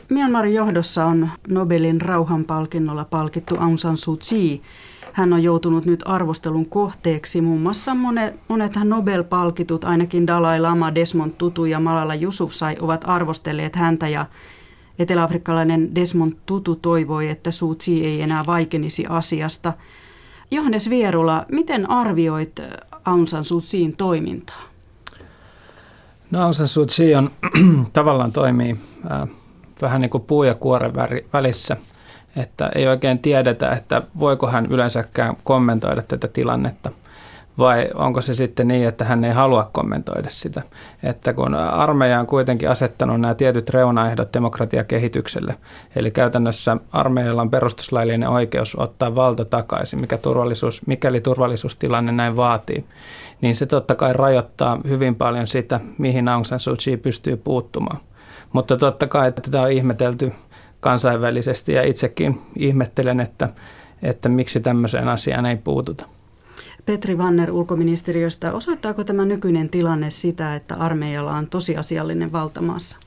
Myanmarin johdossa on Nobelin rauhanpalkinnolla palkittu Aung San Suu Kyi. Hän on joutunut nyt arvostelun kohteeksi. Muun muassa monet, monethan Nobel-palkitut, ainakin Dalai Lama, Desmond Tutu ja Malala Yousafzai ovat arvostelleet häntä ja eteläafrikkalainen Desmond Tutu toivoi, että Suu Kyi ei enää vaikenisi asiasta. Johannes Vierula, miten arvioit Aung San Suu Kyin toimintaa? No Aung San Suu Kyi on tavallaan toimii äh, vähän niin kuin puu ja kuoren välissä, että ei oikein tiedetä, että voiko hän yleensäkään kommentoida tätä tilannetta vai onko se sitten niin, että hän ei halua kommentoida sitä. Että kun armeija on kuitenkin asettanut nämä tietyt reunaehdot demokratiakehitykselle, eli käytännössä armeijalla on perustuslaillinen oikeus ottaa valta takaisin, mikä turvallisuus, mikäli turvallisuustilanne näin vaatii, niin se totta kai rajoittaa hyvin paljon sitä, mihin Aung San Suu Kyi pystyy puuttumaan. Mutta totta kai että tätä on ihmetelty kansainvälisesti ja itsekin ihmettelen, että, että miksi tämmöiseen asiaan ei puututa. Petri Vanner ulkoministeriöstä, osoittaako tämä nykyinen tilanne sitä, että armeijalla on tosiasiallinen valtamaassa?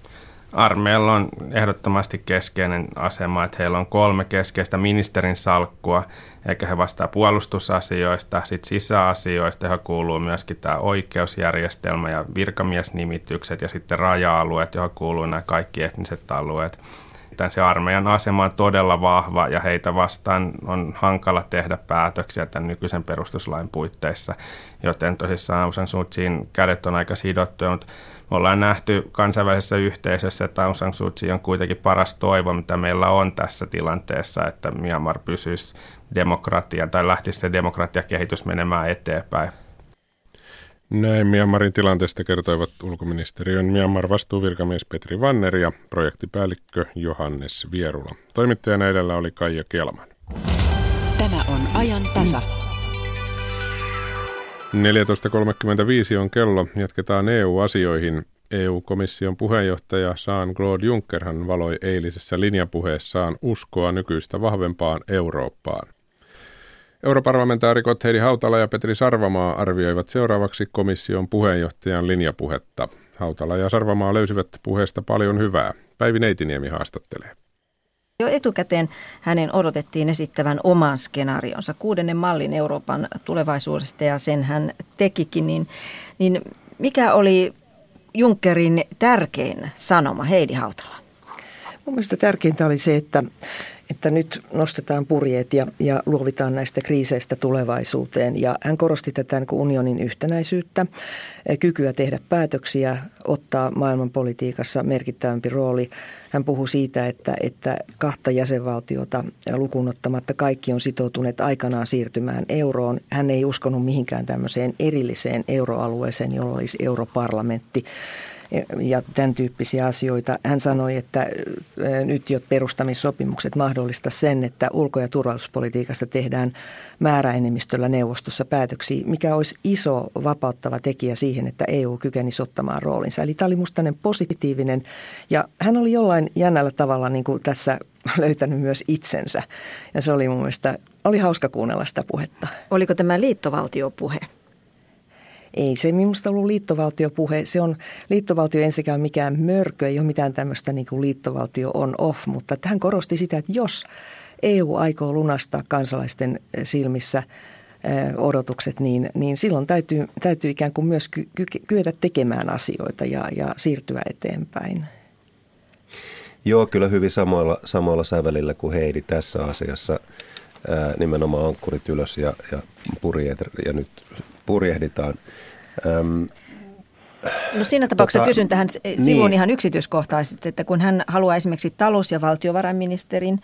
Armeijalla on ehdottomasti keskeinen asema, että heillä on kolme keskeistä ministerin salkkua, eikä he vastaa puolustusasioista, sitten sisäasioista, johon kuuluu myöskin tämä oikeusjärjestelmä ja virkamiesnimitykset ja sitten raja-alueet, johon kuuluu nämä kaikki etniset alueet. Tämän se armeijan asema on todella vahva ja heitä vastaan on hankala tehdä päätöksiä tämän nykyisen perustuslain puitteissa, joten tosissaan Aung San Suu Kyin kädet on aika sidottuja, mutta me ollaan nähty kansainvälisessä yhteisössä, että Aung San Suu Kyi on kuitenkin paras toivo, mitä meillä on tässä tilanteessa, että Myanmar pysyisi demokratian tai lähtisi se demokratiakehitys menemään eteenpäin. Näin Myanmarin tilanteesta kertoivat ulkoministeriön Myanmar vastuuvirkamies Petri Vanner ja projektipäällikkö Johannes Vierula. Toimittajana edellä oli Kaija Kelman. Tämä on ajan tasa. 14.35 on kello. Jatketaan EU-asioihin. EU-komission puheenjohtaja Jean-Claude Junckerhan valoi eilisessä linjapuheessaan uskoa nykyistä vahvempaan Eurooppaan. Europarlamentaarikot Heidi Hautala ja Petri Sarvamaa arvioivat seuraavaksi komission puheenjohtajan linjapuhetta. Hautala ja Sarvamaa löysivät puheesta paljon hyvää. Päivi Neitiniemi haastattelee. Jo etukäteen hänen odotettiin esittävän oman skenaarionsa, kuudennen mallin Euroopan tulevaisuudesta ja sen hän tekikin. Niin, niin mikä oli Junckerin tärkein sanoma Heidi Hautala? Mun mielestä tärkeintä oli se, että että nyt nostetaan purjeet ja, ja luovitaan näistä kriiseistä tulevaisuuteen. Ja hän korosti tätä niin unionin yhtenäisyyttä, eh, kykyä tehdä päätöksiä, ottaa maailmanpolitiikassa merkittävämpi rooli. Hän puhui siitä, että, että kahta jäsenvaltiota lukunottamatta kaikki on sitoutuneet aikanaan siirtymään euroon. Hän ei uskonut mihinkään tämmöiseen erilliseen euroalueeseen, jolla olisi europarlamentti ja tämän tyyppisiä asioita. Hän sanoi, että nyt jo perustamissopimukset mahdollista sen, että ulko- ja turvallisuuspolitiikasta tehdään määräenemmistöllä neuvostossa päätöksiä, mikä olisi iso vapauttava tekijä siihen, että EU kykenisi ottamaan roolinsa. Eli tämä oli minusta positiivinen ja hän oli jollain jännällä tavalla niin kuin tässä löytänyt myös itsensä. Ja se oli mun mielestä, oli hauska kuunnella sitä puhetta. Oliko tämä liittovaltiopuhe? Ei se minusta ollut liittovaltiopuhe. Se on liittovaltio ensikään mikään mörkö, ei ole mitään tämmöistä niin kuin liittovaltio on off, mutta hän korosti sitä, että jos EU aikoo lunastaa kansalaisten silmissä odotukset, niin, niin silloin täytyy, täytyy ikään kuin myös ky, ky, kyetä tekemään asioita ja, ja siirtyä eteenpäin. Joo, kyllä hyvin samoilla, samoilla sävelillä kuin Heidi tässä asiassa. Ää, nimenomaan ankkurit ylös ja, ja purjeet, ja nyt purjehditaan. Öm, No siinä tapauksessa tota, kysyn tähän sivuun niin. ihan yksityiskohtaisesti, että kun hän haluaa esimerkiksi talous- ja valtiovarainministerin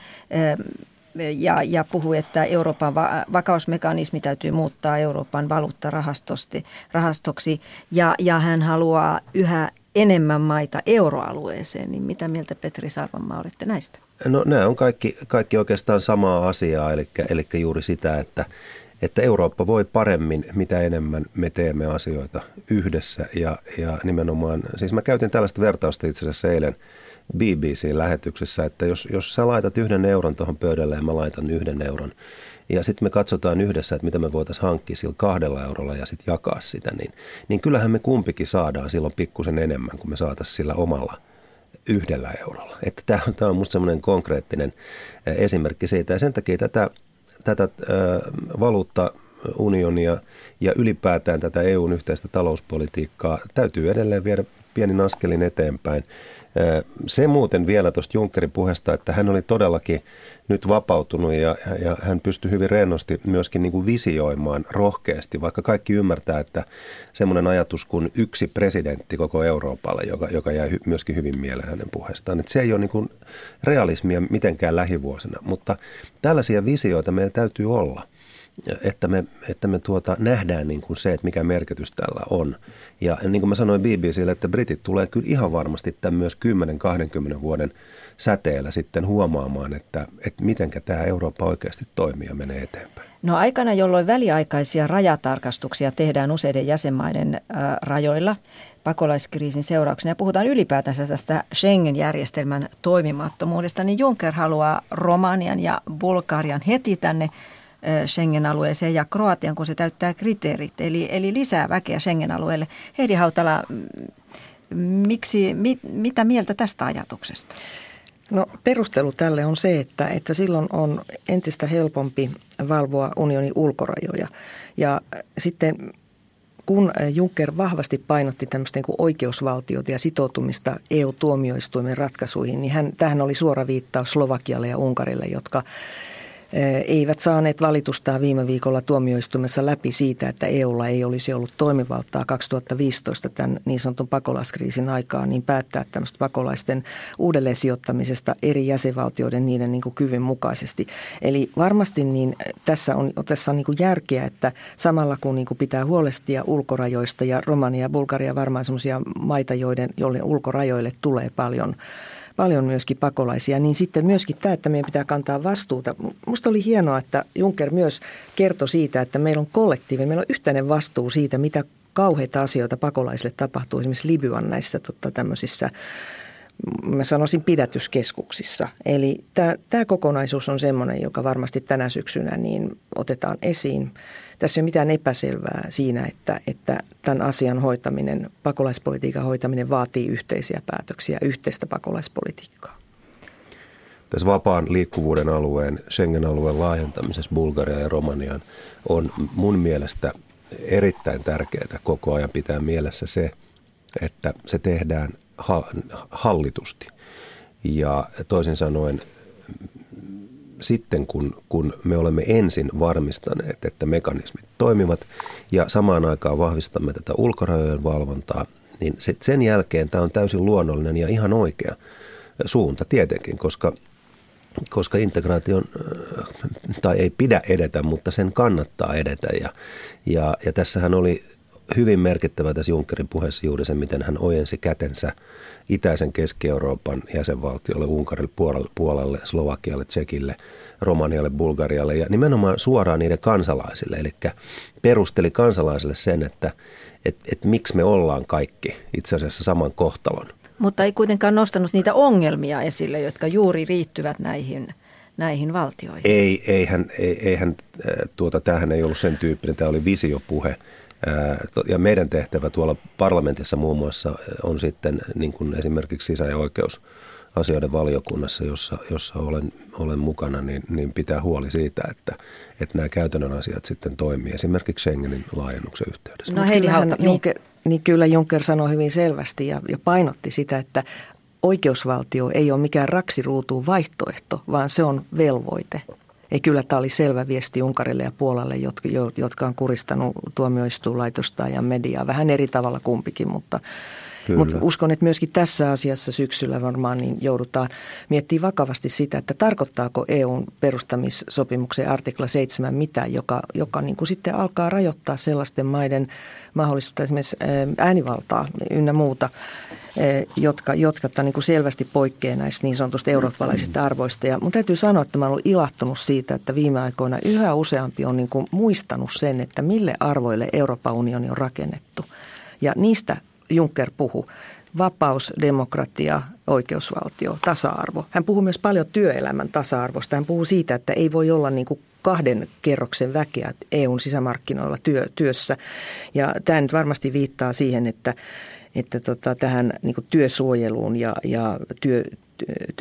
ja, ja puhuu, että Euroopan va- vakausmekanismi täytyy muuttaa Euroopan valuuttarahastoksi ja, ja hän haluaa yhä enemmän maita euroalueeseen, niin mitä mieltä Petri Sarvamaa olette näistä? No nämä on kaikki, kaikki oikeastaan samaa asiaa, eli, eli juuri sitä, että, että Eurooppa voi paremmin, mitä enemmän me teemme asioita yhdessä ja, ja nimenomaan, siis mä käytin tällaista vertausta itse asiassa eilen BBC-lähetyksessä, että jos, jos sä laitat yhden euron tuohon pöydälle ja mä laitan yhden euron, ja sitten me katsotaan yhdessä, että mitä me voitaisiin hankkia sillä kahdella eurolla ja sitten jakaa sitä, niin, niin kyllähän me kumpikin saadaan silloin pikkusen enemmän kuin me saataisiin sillä omalla yhdellä eurolla. Että tämä, tämä on minusta semmoinen konkreettinen esimerkki siitä ja sen takia tätä, tätä äh, valuuttaunionia ja ylipäätään tätä EUn yhteistä talouspolitiikkaa täytyy edelleen viedä pienin askelin eteenpäin. Se muuten vielä tuosta Junckerin puheesta, että hän oli todellakin nyt vapautunut ja, ja hän pystyi hyvin rennosti myöskin niin kuin visioimaan rohkeasti, vaikka kaikki ymmärtää, että semmoinen ajatus kuin yksi presidentti koko Euroopalle, joka, joka jäi myöskin hyvin mieleen hänen puheestaan, että se ei ole niin kuin realismia mitenkään lähivuosina, mutta tällaisia visioita meillä täytyy olla – että me, että me tuota, nähdään niin kuin se, että mikä merkitys tällä on. Ja niin kuin mä sanoin BBClle, että britit tulee kyllä ihan varmasti tämän myös 10-20 vuoden säteellä sitten huomaamaan, että, että miten tämä Eurooppa oikeasti toimii ja menee eteenpäin. No aikana, jolloin väliaikaisia rajatarkastuksia tehdään useiden jäsenmaiden äh, rajoilla pakolaiskriisin seurauksena ja puhutaan ylipäätänsä tästä Schengen-järjestelmän toimimattomuudesta, niin Juncker haluaa Romanian ja Bulgarian heti tänne Schengen-alueeseen ja Kroatian, kun se täyttää kriteerit, eli, eli lisää väkeä Schengen-alueelle. Heidi Hautala, miksi, mit, mitä mieltä tästä ajatuksesta? No perustelu tälle on se, että, että silloin on entistä helpompi valvoa unionin ulkorajoja. Ja sitten kun Juncker vahvasti painotti tämmöistä niin oikeusvaltiota ja sitoutumista EU-tuomioistuimen ratkaisuihin, niin hän, tähän oli suora viittaus Slovakialle ja Unkarille, jotka eivät saaneet valitustaa viime viikolla tuomioistumessa läpi siitä, että EUlla ei olisi ollut toimivaltaa 2015 tämän niin sanotun pakolaiskriisin aikaa, niin päättää tämmöistä pakolaisten uudelleen sijoittamisesta eri jäsenvaltioiden niiden niin kuin kyvyn mukaisesti. Eli varmasti niin tässä on, tässä on niin kuin järkeä, että samalla kun niin kuin pitää huolestia ulkorajoista ja Romania ja Bulgaria varmaan sellaisia maita, joiden, joille ulkorajoille tulee paljon paljon myöskin pakolaisia, niin sitten myöskin tämä, että meidän pitää kantaa vastuuta. Minusta oli hienoa, että Juncker myös kertoi siitä, että meillä on kollektiivi, meillä on yhteinen vastuu siitä, mitä kauheita asioita pakolaisille tapahtuu esimerkiksi Libyan näissä totta, tämmöisissä mä sanoisin pidätyskeskuksissa. Eli tämä, kokonaisuus on sellainen, joka varmasti tänä syksynä niin otetaan esiin tässä ei ole mitään epäselvää siinä, että, että tämän asian hoitaminen, pakolaispolitiikan hoitaminen vaatii yhteisiä päätöksiä, yhteistä pakolaispolitiikkaa. Tässä vapaan liikkuvuuden alueen, Schengen-alueen laajentamisessa Bulgariaan ja Romaniaan on mun mielestä erittäin tärkeää koko ajan pitää mielessä se, että se tehdään hallitusti. Ja toisin sanoen sitten, kun, kun me olemme ensin varmistaneet, että mekanismit toimivat ja samaan aikaan vahvistamme tätä ulkorajojen valvontaa, niin sen jälkeen tämä on täysin luonnollinen ja ihan oikea suunta tietenkin, koska koska integraation, tai ei pidä edetä, mutta sen kannattaa edetä. Ja, ja, ja tässähän oli hyvin merkittävä tässä Junckerin puheessa juuri se, miten hän ojensi kätensä itäisen Keski-Euroopan jäsenvaltiolle, Unkarille, Puolalle, Slovakialle, Tsekille, Romanialle, Bulgarialle ja nimenomaan suoraan niiden kansalaisille. Eli perusteli kansalaisille sen, että et, et miksi me ollaan kaikki itse asiassa saman kohtalon. Mutta ei kuitenkaan nostanut niitä ongelmia esille, jotka juuri riittyvät näihin näihin valtioihin. Ei, eihän, ei, eihän tuota, tämähän ei ollut sen tyyppinen, tämä oli visiopuhe ja meidän tehtävä tuolla parlamentissa muun muassa on sitten niin kuin esimerkiksi sisä- ja oikeusasioiden valiokunnassa, jossa, jossa olen, olen mukana, niin, niin pitää huoli siitä, että, että nämä käytännön asiat sitten toimii esimerkiksi Schengenin laajennuksen yhteydessä. No Heidi Hauta, niin. Juncker, niin kyllä Juncker sanoi hyvin selvästi ja, ja painotti sitä, että oikeusvaltio ei ole mikään raksiruutuun vaihtoehto, vaan se on velvoite. Ei kyllä tämä oli selvä viesti Unkarille ja Puolalle, jotka, jotka on kuristanut tuomioistuinlaitosta ja mediaa. Vähän eri tavalla kumpikin, mutta Mutta uskon, että myöskin tässä asiassa syksyllä varmaan niin joudutaan miettimään vakavasti sitä, että tarkoittaako EUn perustamissopimuksen artikla 7 mitä, joka, joka niin kuin sitten alkaa rajoittaa sellaisten maiden mahdollisuutta esimerkiksi äänivaltaa ynnä muuta, jotka, jotka niin kuin selvästi poikkeaa näistä niin sanotusta eurooppalaisista arvoista. Ja mun täytyy sanoa, että mä olen ilahtunut siitä, että viime aikoina yhä useampi on niin kuin muistanut sen, että mille arvoille Euroopan unioni on rakennettu. Ja niistä Juncker puhu. Vapaus, demokratia, oikeusvaltio, tasa-arvo. Hän puhuu myös paljon työelämän tasa-arvosta. Hän puhuu siitä, että ei voi olla niin kuin kahden kerroksen väkeä EUn sisämarkkinoilla työ, työssä. Ja tämä nyt varmasti viittaa siihen, että, että tota, tähän niin kuin työsuojeluun ja, ja työ,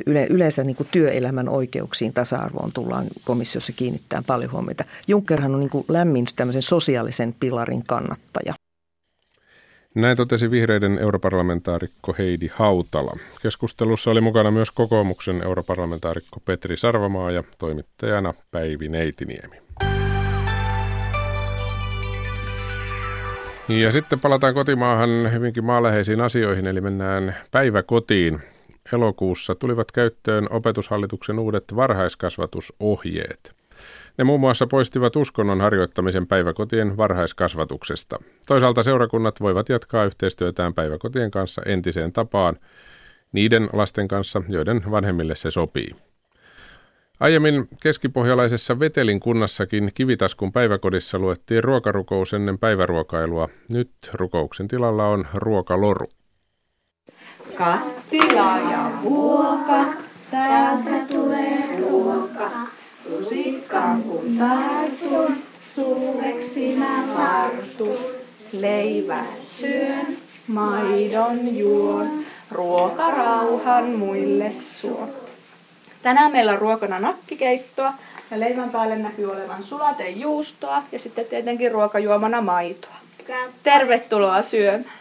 yle, yleensä niin kuin työelämän oikeuksiin, tasa-arvoon tullaan komissiossa kiinnittämään paljon huomiota. Junckerhan on niin kuin lämmin tämmöisen sosiaalisen pilarin kannattaja. Näin totesi vihreiden europarlamentaarikko Heidi Hautala. Keskustelussa oli mukana myös kokoomuksen europarlamentaarikko Petri Sarvamaa ja toimittajana Päivi Neitiniemi. Ja sitten palataan kotimaahan hyvinkin maaläheisiin asioihin, eli mennään päiväkotiin. Elokuussa tulivat käyttöön opetushallituksen uudet varhaiskasvatusohjeet. Ne muun muassa poistivat uskonnon harjoittamisen päiväkotien varhaiskasvatuksesta. Toisaalta seurakunnat voivat jatkaa yhteistyötään päiväkotien kanssa entiseen tapaan niiden lasten kanssa, joiden vanhemmille se sopii. Aiemmin keskipohjalaisessa Vetelin kunnassakin Kivitaskun päiväkodissa luettiin ruokarukous ennen päiväruokailua. Nyt rukouksen tilalla on ruokaloru. Kattila ja vuoka, täältä tulee ruoka. Lusikkaan kun tartun, suureksi mä tartun. Leivä syön, maidon juon, ruokarauhan muille suo. Tänään meillä on ruokana nakkikeittoa ja leivän päälle näkyy olevan sulatejuustoa ja sitten tietenkin ruokajuomana maitoa. Tervetuloa syömään.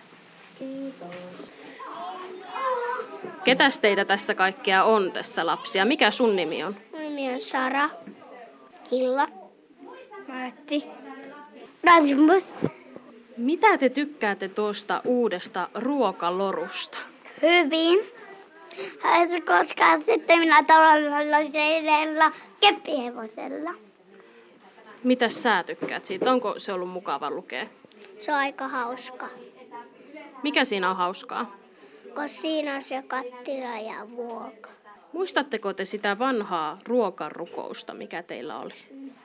Ketäs teitä tässä kaikkea on tässä lapsia? Mikä sun nimi on? Nimi on Sara, Hilla, Matti, Rasmus. Mitä te tykkäätte tuosta uudesta ruokalorusta? Hyvin. Koska sitten minä tavallisella keppihevosella. Mitä sä tykkäät siitä? Onko se ollut mukava lukea? Se on aika hauska. Mikä siinä on hauskaa? Kun siinä on se kattila ja vuoka. Muistatteko te sitä vanhaa ruokarukousta, mikä teillä oli?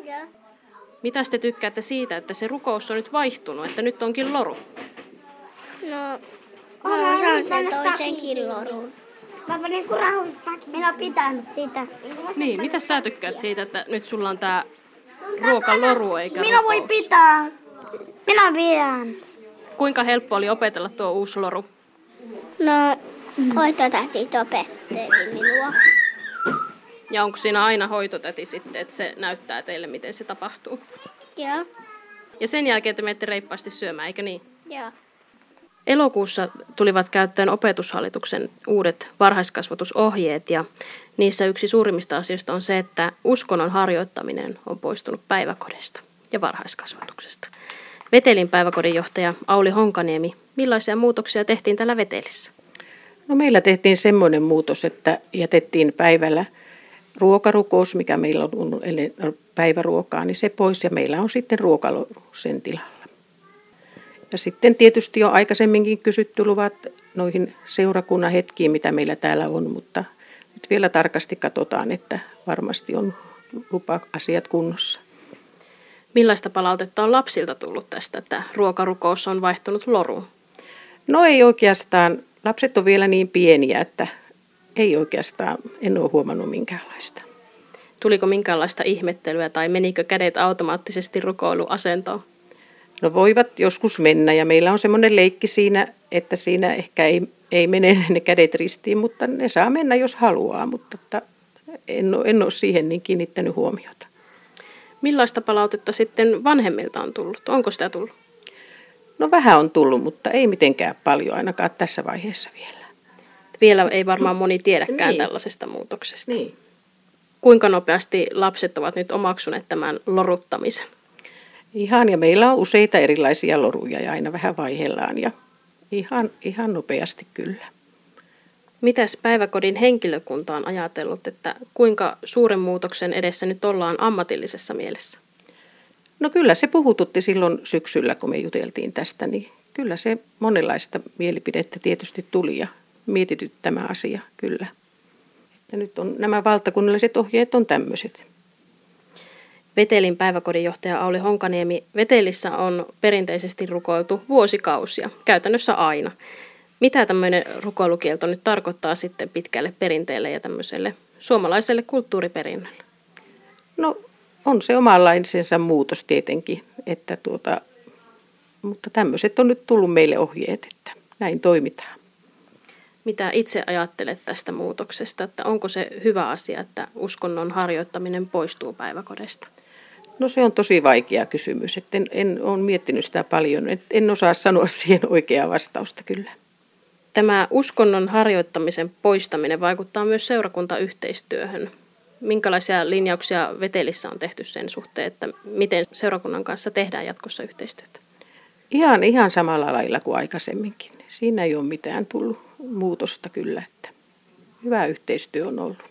Ja. Mitä te tykkäätte siitä, että se rukous on nyt vaihtunut, että nyt onkin loru? No, mä osaan sen toisen lorun. Mä panin Minä pitänyt sitä. Niin, mitä sä tykkäät siitä, että nyt sulla on tää ruokaloru eikä Minä voi pitää. Minä pidän. Kuinka helppo oli opetella tuo uusi loru? No, hoitotätit opetteli minua. Ja onko siinä aina hoitotäti sitten, että se näyttää teille, miten se tapahtuu? Joo. Ja sen jälkeen te menette reippaasti syömään, eikö niin? Joo. Elokuussa tulivat käyttöön opetushallituksen uudet varhaiskasvatusohjeet ja niissä yksi suurimmista asioista on se, että uskonnon harjoittaminen on poistunut päiväkodista ja varhaiskasvatuksesta. Vetelin päiväkodin johtaja Auli Honkaniemi, millaisia muutoksia tehtiin tällä Vetelissä? No meillä tehtiin semmoinen muutos, että jätettiin päivällä ruokarukous, mikä meillä on ennen päiväruokaa, niin se pois ja meillä on sitten ruokalo sen tilalla. Ja sitten tietysti jo aikaisemminkin kysytty luvat noihin seurakunnan hetkiin, mitä meillä täällä on, mutta nyt vielä tarkasti katsotaan, että varmasti on lupa-asiat kunnossa. Millaista palautetta on lapsilta tullut tästä, että ruokarukous on vaihtunut loruun? No ei oikeastaan. Lapset on vielä niin pieniä, että ei oikeastaan, en ole huomannut minkäänlaista. Tuliko minkäänlaista ihmettelyä tai menikö kädet automaattisesti rukoiluasentoon? No voivat joskus mennä ja meillä on semmoinen leikki siinä, että siinä ehkä ei, ei mene ne kädet ristiin, mutta ne saa mennä jos haluaa, mutta että en, ole, en ole siihen niin kiinnittänyt huomiota. Millaista palautetta sitten vanhemmilta on tullut? Onko sitä tullut? No vähän on tullut, mutta ei mitenkään paljon ainakaan tässä vaiheessa vielä. Vielä ei varmaan moni tiedäkään niin. tällaisesta muutoksesta. Niin. Kuinka nopeasti lapset ovat nyt omaksuneet tämän loruttamisen? Ihan, ja meillä on useita erilaisia loruja ja aina vähän vaihellaan. Ja Ihan, ihan nopeasti kyllä. Mitäs päiväkodin henkilökunta on ajatellut, että kuinka suuren muutoksen edessä nyt ollaan ammatillisessa mielessä? No kyllä se puhututti silloin syksyllä, kun me juteltiin tästä, niin kyllä se monenlaista mielipidettä tietysti tuli ja mietityt tämä asia kyllä. Että nyt on nämä valtakunnalliset ohjeet on tämmöiset. Vetelin päiväkodin johtaja Auli Honkaniemi, Vetelissä on perinteisesti rukoiltu vuosikausia, käytännössä aina. Mitä tämmöinen rukoilukielto nyt tarkoittaa sitten pitkälle perinteelle ja tämmöiselle suomalaiselle kulttuuriperinnölle? No on se omanlaisensa muutos tietenkin, että tuota, mutta tämmöiset on nyt tullut meille ohjeet, että näin toimitaan. Mitä itse ajattelet tästä muutoksesta, että onko se hyvä asia, että uskonnon harjoittaminen poistuu päiväkodesta? No se on tosi vaikea kysymys, että en, en ole miettinyt sitä paljon, että en osaa sanoa siihen oikeaa vastausta kyllä. Tämä uskonnon harjoittamisen poistaminen vaikuttaa myös seurakuntayhteistyöhön. Minkälaisia linjauksia Vetelissä on tehty sen suhteen, että miten seurakunnan kanssa tehdään jatkossa yhteistyötä? Ihan, ihan samalla lailla kuin aikaisemminkin. Siinä ei ole mitään tullut muutosta kyllä, että hyvä yhteistyö on ollut.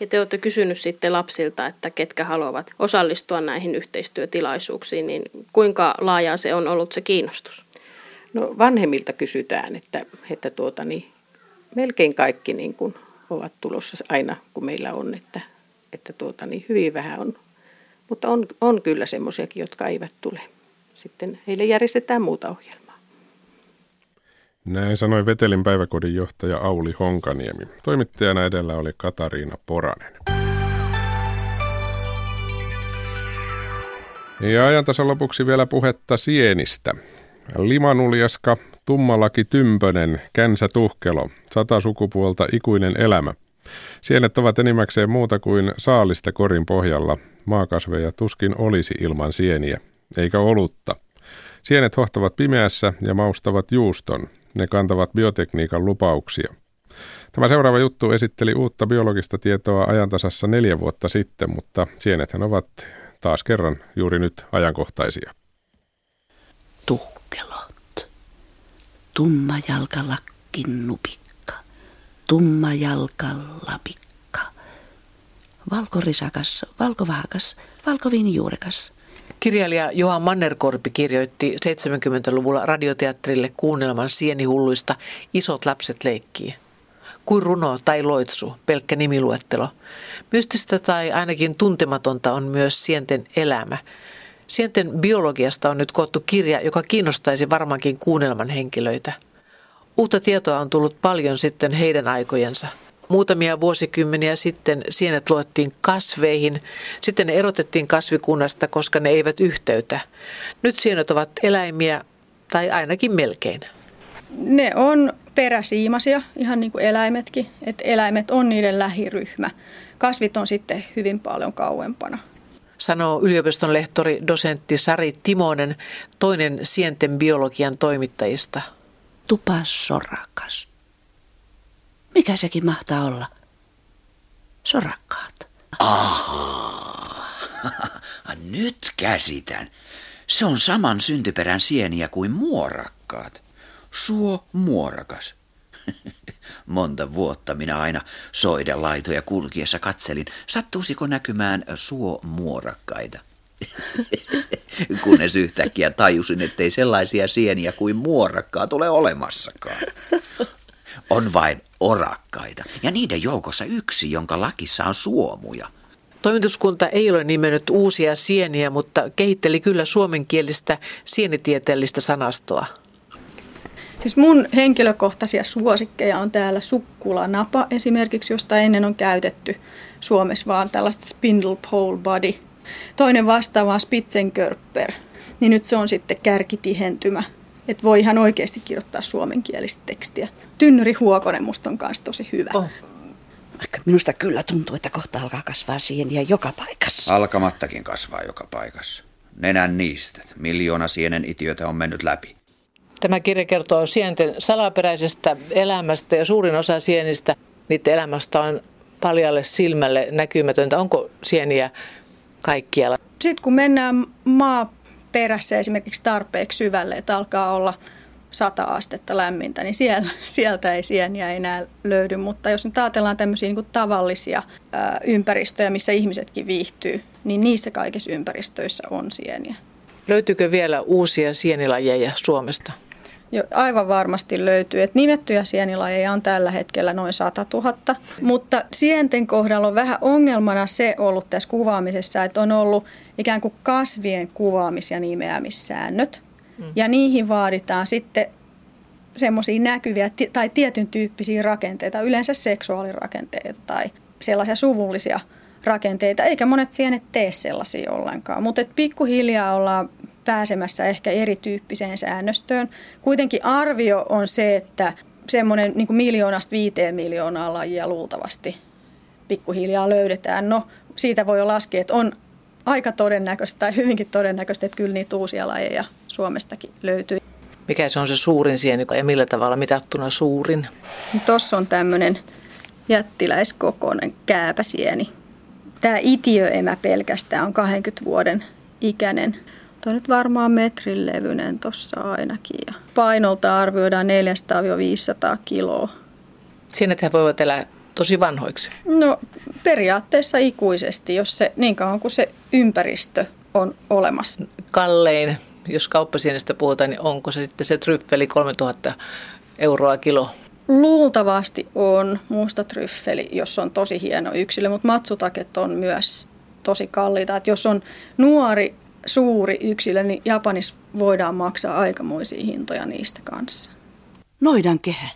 Ja te olette kysynyt sitten lapsilta, että ketkä haluavat osallistua näihin yhteistyötilaisuuksiin, niin kuinka laajaa se on ollut se kiinnostus? No vanhemmilta kysytään, että, että tuota, niin, melkein kaikki niin kuin ovat tulossa aina, kun meillä on, että, että tuota, niin hyvin vähän on. Mutta on, on kyllä semmoisiakin, jotka eivät tule. Sitten heille järjestetään muuta ohjelmaa. Näin sanoi Vetelin päiväkodin johtaja Auli Honkaniemi. Toimittajana edellä oli Katariina Poranen. Ja ajantasan lopuksi vielä puhetta sienistä. Limanuljaska, tummalaki tympönen, känsä tuhkelo, sata sukupuolta ikuinen elämä. Sienet ovat enimmäkseen muuta kuin saalista korin pohjalla. Maakasveja tuskin olisi ilman sieniä, eikä olutta. Sienet hohtavat pimeässä ja maustavat juuston. Ne kantavat biotekniikan lupauksia. Tämä seuraava juttu esitteli uutta biologista tietoa ajantasassa neljä vuotta sitten, mutta sienethän ovat taas kerran juuri nyt ajankohtaisia. Tuhkelot. Tumma jalkalakkin nupikka. Tumma jalkalapikka. Valkorisakas, valkovahakas, valkovinjuurekas. Kirjailija Johan Mannerkorpi kirjoitti 70-luvulla radioteatterille kuunnelman sienihulluista Isot lapset leikkii. Kuin runo tai loitsu, pelkkä nimiluettelo. Mystistä tai ainakin tuntematonta on myös sienten elämä. Sienten biologiasta on nyt koottu kirja, joka kiinnostaisi varmaankin kuunnelman henkilöitä. Uutta tietoa on tullut paljon sitten heidän aikojensa – Muutamia vuosikymmeniä sitten sienet luettiin kasveihin, sitten ne erotettiin kasvikunnasta, koska ne eivät yhteytä. Nyt sienet ovat eläimiä, tai ainakin melkein. Ne on peräsiimasia, ihan niin kuin eläimetkin. Et eläimet on niiden lähiryhmä. Kasvit on sitten hyvin paljon kauempana. Sanoo yliopiston lehtori dosentti Sari Timonen, toinen sienten biologian toimittajista. Tupasorakas. Mikä sekin mahtaa olla? Sorakkaat. Ahaa, nyt käsitän. Se on saman syntyperän sieniä kuin muorakkaat. Suo muorakas. Monta vuotta minä aina soiden laitoja kulkiessa katselin, sattuisiko näkymään suo muorakkaita. Kunnes yhtäkkiä tajusin, ettei sellaisia sieniä kuin muorakkaa tule olemassakaan. On vain orakkaita ja niiden joukossa yksi, jonka lakissa on suomuja. Toimituskunta ei ole nimennyt uusia sieniä, mutta kehitteli kyllä suomenkielistä sienitieteellistä sanastoa. Siis mun henkilökohtaisia suosikkeja on täällä sukkulanapa esimerkiksi, josta ennen on käytetty Suomessa vaan tällaista spindle pole body. Toinen vastaava on spitzenkörper, niin nyt se on sitten kärkitihentymä että voi ihan oikeasti kirjoittaa suomenkielistä tekstiä. Tynnyri Huokonen musta on kanssa tosi hyvä. Oh. Vaikka minusta kyllä tuntuu, että kohta alkaa kasvaa sieniä joka paikassa. Alkamattakin kasvaa joka paikassa. Nenän niistä. Miljoona sienen itiötä on mennyt läpi. Tämä kirja kertoo sienten salaperäisestä elämästä ja suurin osa sienistä, niiden elämästä on paljalle silmälle näkymätöntä. Onko sieniä kaikkialla? Sitten kun mennään maa perässä esimerkiksi tarpeeksi syvälle, että alkaa olla 100 astetta lämmintä, niin siellä, sieltä ei sieniä enää löydy. Mutta jos nyt ajatellaan tämmöisiä niin kuin tavallisia ää, ympäristöjä, missä ihmisetkin viihtyy, niin niissä kaikissa ympäristöissä on sieniä. Löytyykö vielä uusia sienilajeja Suomesta? Jo, aivan varmasti löytyy. Et nimettyjä sienilajeja on tällä hetkellä noin 100 000, mutta sienten kohdalla on vähän ongelmana se ollut tässä kuvaamisessa, että on ollut ikään kuin kasvien kuvaamis- ja nimeämissäännöt. Mm. Ja niihin vaaditaan sitten semmoisia näkyviä tai tietyn tyyppisiä rakenteita, yleensä seksuaalirakenteita tai sellaisia suvullisia rakenteita, eikä monet sienet tee sellaisia ollenkaan. Mutta pikkuhiljaa ollaan pääsemässä ehkä erityyppiseen säännöstöön. Kuitenkin arvio on se, että semmoinen niin miljoonasta viiteen miljoonaa lajia luultavasti pikkuhiljaa löydetään. No siitä voi jo laskea, että on aika todennäköistä tai hyvinkin todennäköistä, että kyllä niitä uusia lajeja Suomestakin löytyy. Mikä se on se suurin sieni ja millä tavalla mitattuna suurin? Tuossa on tämmöinen jättiläiskokoinen kääpäsieni. Tämä itiöemä pelkästään on 20 vuoden ikäinen. Tuo nyt varmaan metrin levyinen tuossa ainakin. Ja painolta arvioidaan 400-500 kiloa. Sienethän voivat elää tosi vanhoiksi. No periaatteessa ikuisesti, jos se, niin kauan kuin se ympäristö on olemassa. Kallein, jos kauppasienestä puhutaan, niin onko se sitten se tryffeli 3000 euroa kilo? Luultavasti on musta tryffeli, jos on tosi hieno yksilö, mutta matsutaket on myös tosi kalliita. Että jos on nuori, suuri yksilö, niin Japanissa voidaan maksaa aikamoisia hintoja niistä kanssa. Noidan kehä.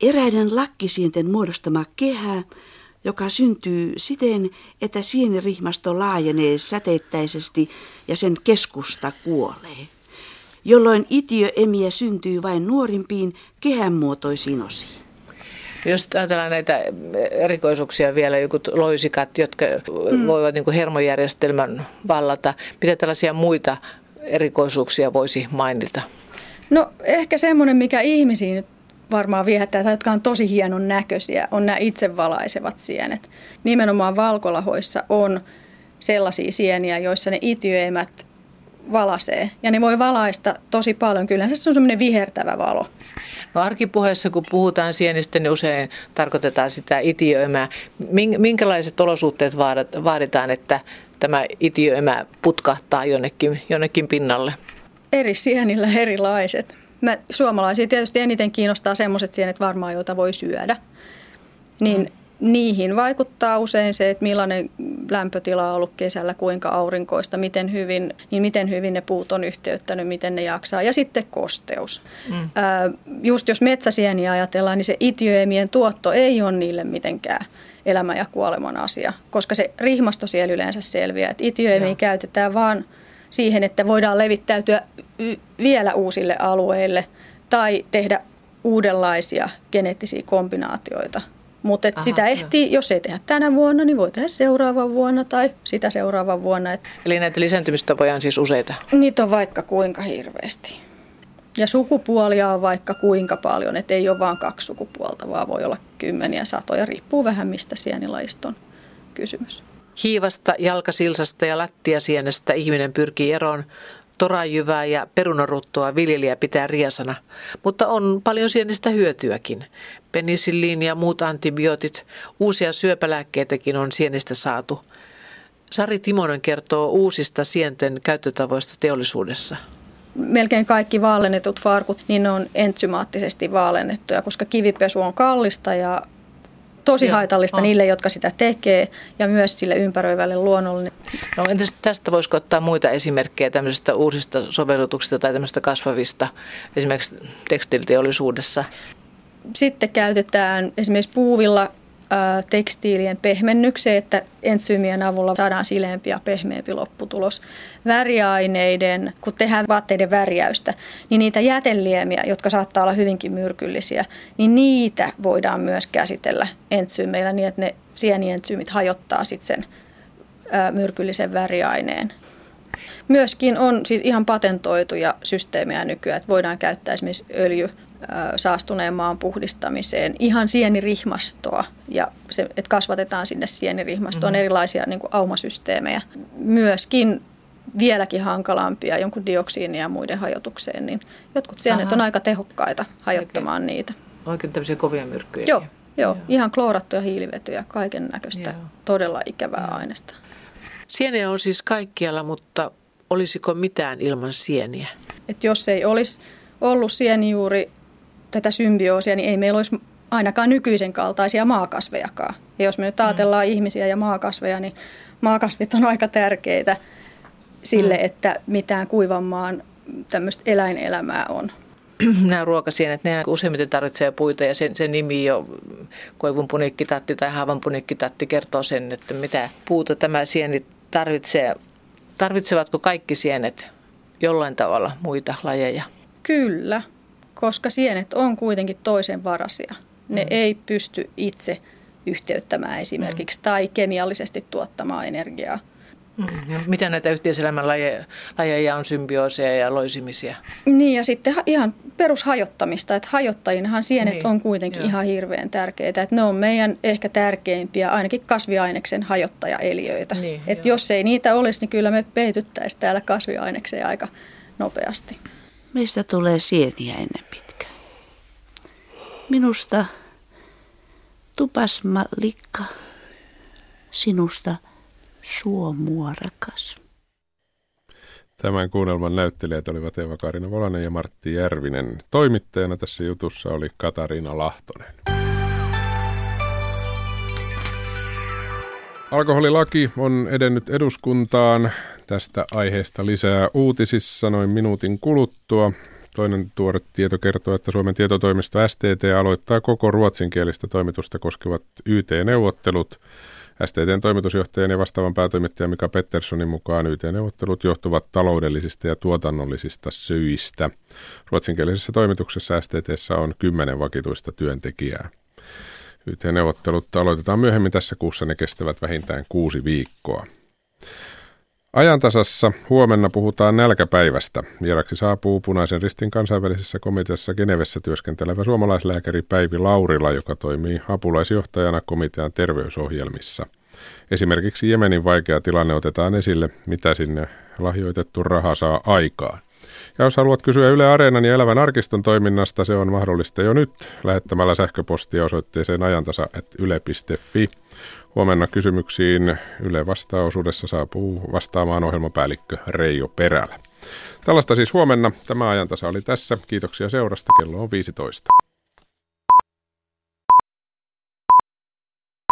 Eräiden lakkisienten muodostama kehä joka syntyy siten, että sienirihmasto laajenee säteittäisesti ja sen keskusta kuolee, jolloin itiöemiä syntyy vain nuorimpiin kehänmuotoisiin osiin. Jos ajatellaan näitä erikoisuuksia vielä, joku loisikat, jotka mm. voivat niin kuin hermojärjestelmän vallata, mitä tällaisia muita erikoisuuksia voisi mainita? No ehkä semmoinen, mikä ihmisiin nyt varmaan viehättää, tai jotka on tosi hienon näköisiä, on nämä itsevalaisevat sienet. Nimenomaan valkolahoissa on sellaisia sieniä, joissa ne itiöemät valasee. Ja ne voi valaista tosi paljon. Kyllä se on semmoinen vihertävä valo. No arkipuheessa, kun puhutaan sienistä, niin usein tarkoitetaan sitä itiöemää. Minkälaiset olosuhteet vaaditaan, että tämä itiöemä putkahtaa jonnekin, jonnekin pinnalle? Eri sienillä erilaiset. Mä, suomalaisia tietysti eniten kiinnostaa semmoiset sienet varmaan, joita voi syödä. Niin mm. Niihin vaikuttaa usein se, että millainen lämpötila on ollut kesällä, kuinka aurinkoista, miten hyvin, niin miten hyvin ne puut on yhteyttänyt, miten ne jaksaa. Ja sitten kosteus. Mm. Ää, just jos metsäsieniä ajatellaan, niin se itiöemien tuotto ei ole niille mitenkään elämän ja kuoleman asia, koska se rihmasto siellä yleensä selviää. Että itiöemiä käytetään vaan – siihen, että voidaan levittäytyä vielä uusille alueille tai tehdä uudenlaisia geneettisiä kombinaatioita. Mutta sitä ehtii, jo. jos ei tehdä tänä vuonna, niin voi tehdä seuraavan vuonna tai sitä seuraavan vuonna. Eli näitä lisääntymistapoja on siis useita? Niitä on vaikka kuinka hirveästi. Ja sukupuolia on vaikka kuinka paljon, että ei ole vain kaksi sukupuolta, vaan voi olla kymmeniä satoja, riippuu vähän mistä sienilajista on kysymys. Hiivasta, jalkasilsasta ja lattiasienestä ihminen pyrkii eroon. Torajyvää ja perunaruttoa viljelijä pitää riasana, mutta on paljon sienistä hyötyäkin. Penicillin ja muut antibiootit, uusia syöpälääkkeitäkin on sienistä saatu. Sari Timonen kertoo uusista sienten käyttötavoista teollisuudessa melkein kaikki vaalennetut farkut, niin ne on entsymaattisesti vaalennettuja, koska kivipesu on kallista ja tosi Joo, haitallista on. niille, jotka sitä tekee ja myös sille ympäröivälle luonnolle. No entäs tästä voisiko ottaa muita esimerkkejä tämmöisistä uusista sovellutuksista tai tämmöistä kasvavista esimerkiksi tekstiiliteollisuudessa? Sitten käytetään esimerkiksi puuvilla tekstiilien pehmennykseen, että entsyymien avulla saadaan sileempi ja pehmeämpi lopputulos. Väriaineiden, kun tehdään vaatteiden värjäystä, niin niitä jäteliemiä, jotka saattaa olla hyvinkin myrkyllisiä, niin niitä voidaan myös käsitellä entsyymeillä niin, että ne sienientsyymit hajottaa sitten sen myrkyllisen väriaineen. Myöskin on siis ihan patentoituja systeemejä nykyään, että voidaan käyttää esimerkiksi öljy saastuneen maan puhdistamiseen ihan sienirihmastoa ja se, että kasvatetaan sinne sienirihmastoon mm-hmm. erilaisia niin kuin aumasysteemejä. Myöskin vieläkin hankalampia jonkun dioksiinia ja muiden hajotukseen, niin jotkut sienet Aha. on aika tehokkaita hajottamaan niitä. Oikein tämmöisiä kovia myrkkyjä. Joo, joo, ihan kloorattuja hiilivetyjä, kaiken näköistä todella ikävää aineesta. Sieniä on siis kaikkialla, mutta olisiko mitään ilman sieniä? Et jos ei olisi ollut sienijuuri tätä symbioosia, niin ei meillä olisi ainakaan nykyisen kaltaisia maakasvejakaan. Ja jos me nyt ajatellaan mm. ihmisiä ja maakasveja, niin maakasvit on aika tärkeitä sille, mm. että mitään kuivan maan tämmöistä eläinelämää on. Nämä ruokasienet, ne useimmiten tarvitsee puita ja sen, sen nimi jo koivun punikkitatti tai haavan punikkitatti kertoo sen, että mitä puuta tämä sieni tarvitsee. Tarvitsevatko kaikki sienet jollain tavalla muita lajeja? Kyllä, koska sienet on kuitenkin toisen varasia. Ne mm. ei pysty itse yhteyttämään esimerkiksi mm. tai kemiallisesti tuottamaan energiaa. Mm. No, mitä näitä yhteiselämän lajeja, lajeja on, symbiooseja ja loisimisia? Niin ja sitten ihan perushajottamista, että hajottajinahan sienet niin, on kuitenkin joo. ihan hirveän tärkeitä. Että ne on meidän ehkä tärkeimpiä, ainakin kasviaineksen hajottajaeliöitä. Niin, että jos ei niitä olisi, niin kyllä me peityttäisiin täällä kasviainekseen aika nopeasti. Meistä tulee sieniä ennen pitkään. Minusta tupasmalikka, sinusta suomua rakas. Tämän kuunnelman näyttelijät olivat Eva-Karina Volanen ja Martti Järvinen. Toimittajana tässä jutussa oli Katariina Lahtonen. Alkoholilaki on edennyt eduskuntaan. Tästä aiheesta lisää uutisissa noin minuutin kuluttua. Toinen tuore tieto kertoo, että Suomen tietotoimisto STT aloittaa koko ruotsinkielistä toimitusta koskevat YT-neuvottelut. STTn toimitusjohtajan ja vastaavan päätoimittajan Mika Petterssonin mukaan YT-neuvottelut johtuvat taloudellisista ja tuotannollisista syistä. Ruotsinkielisessä toimituksessa STTssä on kymmenen vakituista työntekijää. YT-neuvottelut aloitetaan myöhemmin tässä kuussa, ne kestävät vähintään kuusi viikkoa. Ajantasassa huomenna puhutaan nälkäpäivästä. Vieraksi saapuu Punaisen ristin kansainvälisessä komiteassa Genevessä työskentelevä suomalaislääkäri Päivi Laurila, joka toimii apulaisjohtajana komitean terveysohjelmissa. Esimerkiksi Jemenin vaikea tilanne otetaan esille, mitä sinne lahjoitettu raha saa aikaan. Ja jos haluat kysyä Yle Areenan ja Elävän arkiston toiminnasta, se on mahdollista jo nyt lähettämällä sähköpostia osoitteeseen ajantasa.yle.fi. Huomenna kysymyksiin Yle vastaosuudessa saapuu vastaamaan ohjelmapäällikkö Reijo Perälä. Tällaista siis huomenna. Tämä ajantasa oli tässä. Kiitoksia seurasta. Kello on 15.